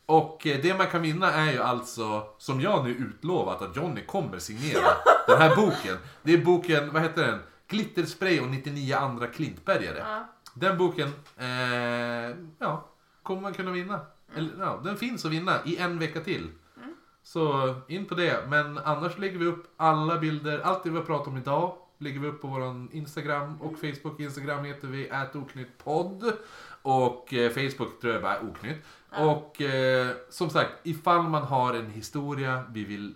Och eh, det man kan vinna är ju alltså, som jag nu utlovat, att Jonny kommer signera (laughs) den här boken. Det är boken, vad heter den? Glitterspray och 99 andra klintbergare. Ja. Den boken, eh, ja, kommer man kunna vinna. Eller, ja, den finns att vinna i en vecka till. Så in på det. Men annars lägger vi upp alla bilder, allt det vi har pratat om idag lägger vi upp på våran Instagram och Facebook. Instagram heter vi ätoknyttpodd. Och eh, Facebook tror jag bara är oknytt. Och eh, som sagt, ifall man har en historia vi vill...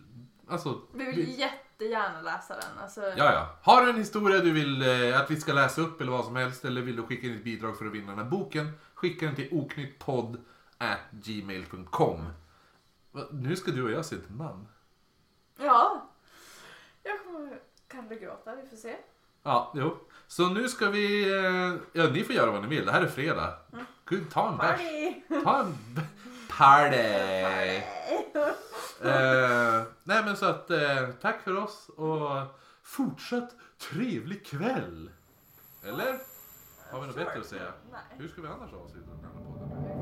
Alltså, Vi vill jättegärna läsa den. Alltså, Ja, ja. Har du en historia du vill eh, att vi ska läsa upp eller vad som helst eller vill du skicka in ett bidrag för att vinna den här boken skicka den till oknyttpodd gmail.com Va, Nu ska du och jag se till man. Ja. Jag kommer kanske gråta, vi får se. Ja, jo. Så nu ska vi... eh, Ja, ni får göra vad ni vill. Det här är fredag. Gud, ta en bärs. Ta en party! Eh, nej men så att eh, tack för oss och fortsatt trevlig kväll. Eller? Har vi något bättre att säga? Nej. Hur ska vi annars avsluta den här podden?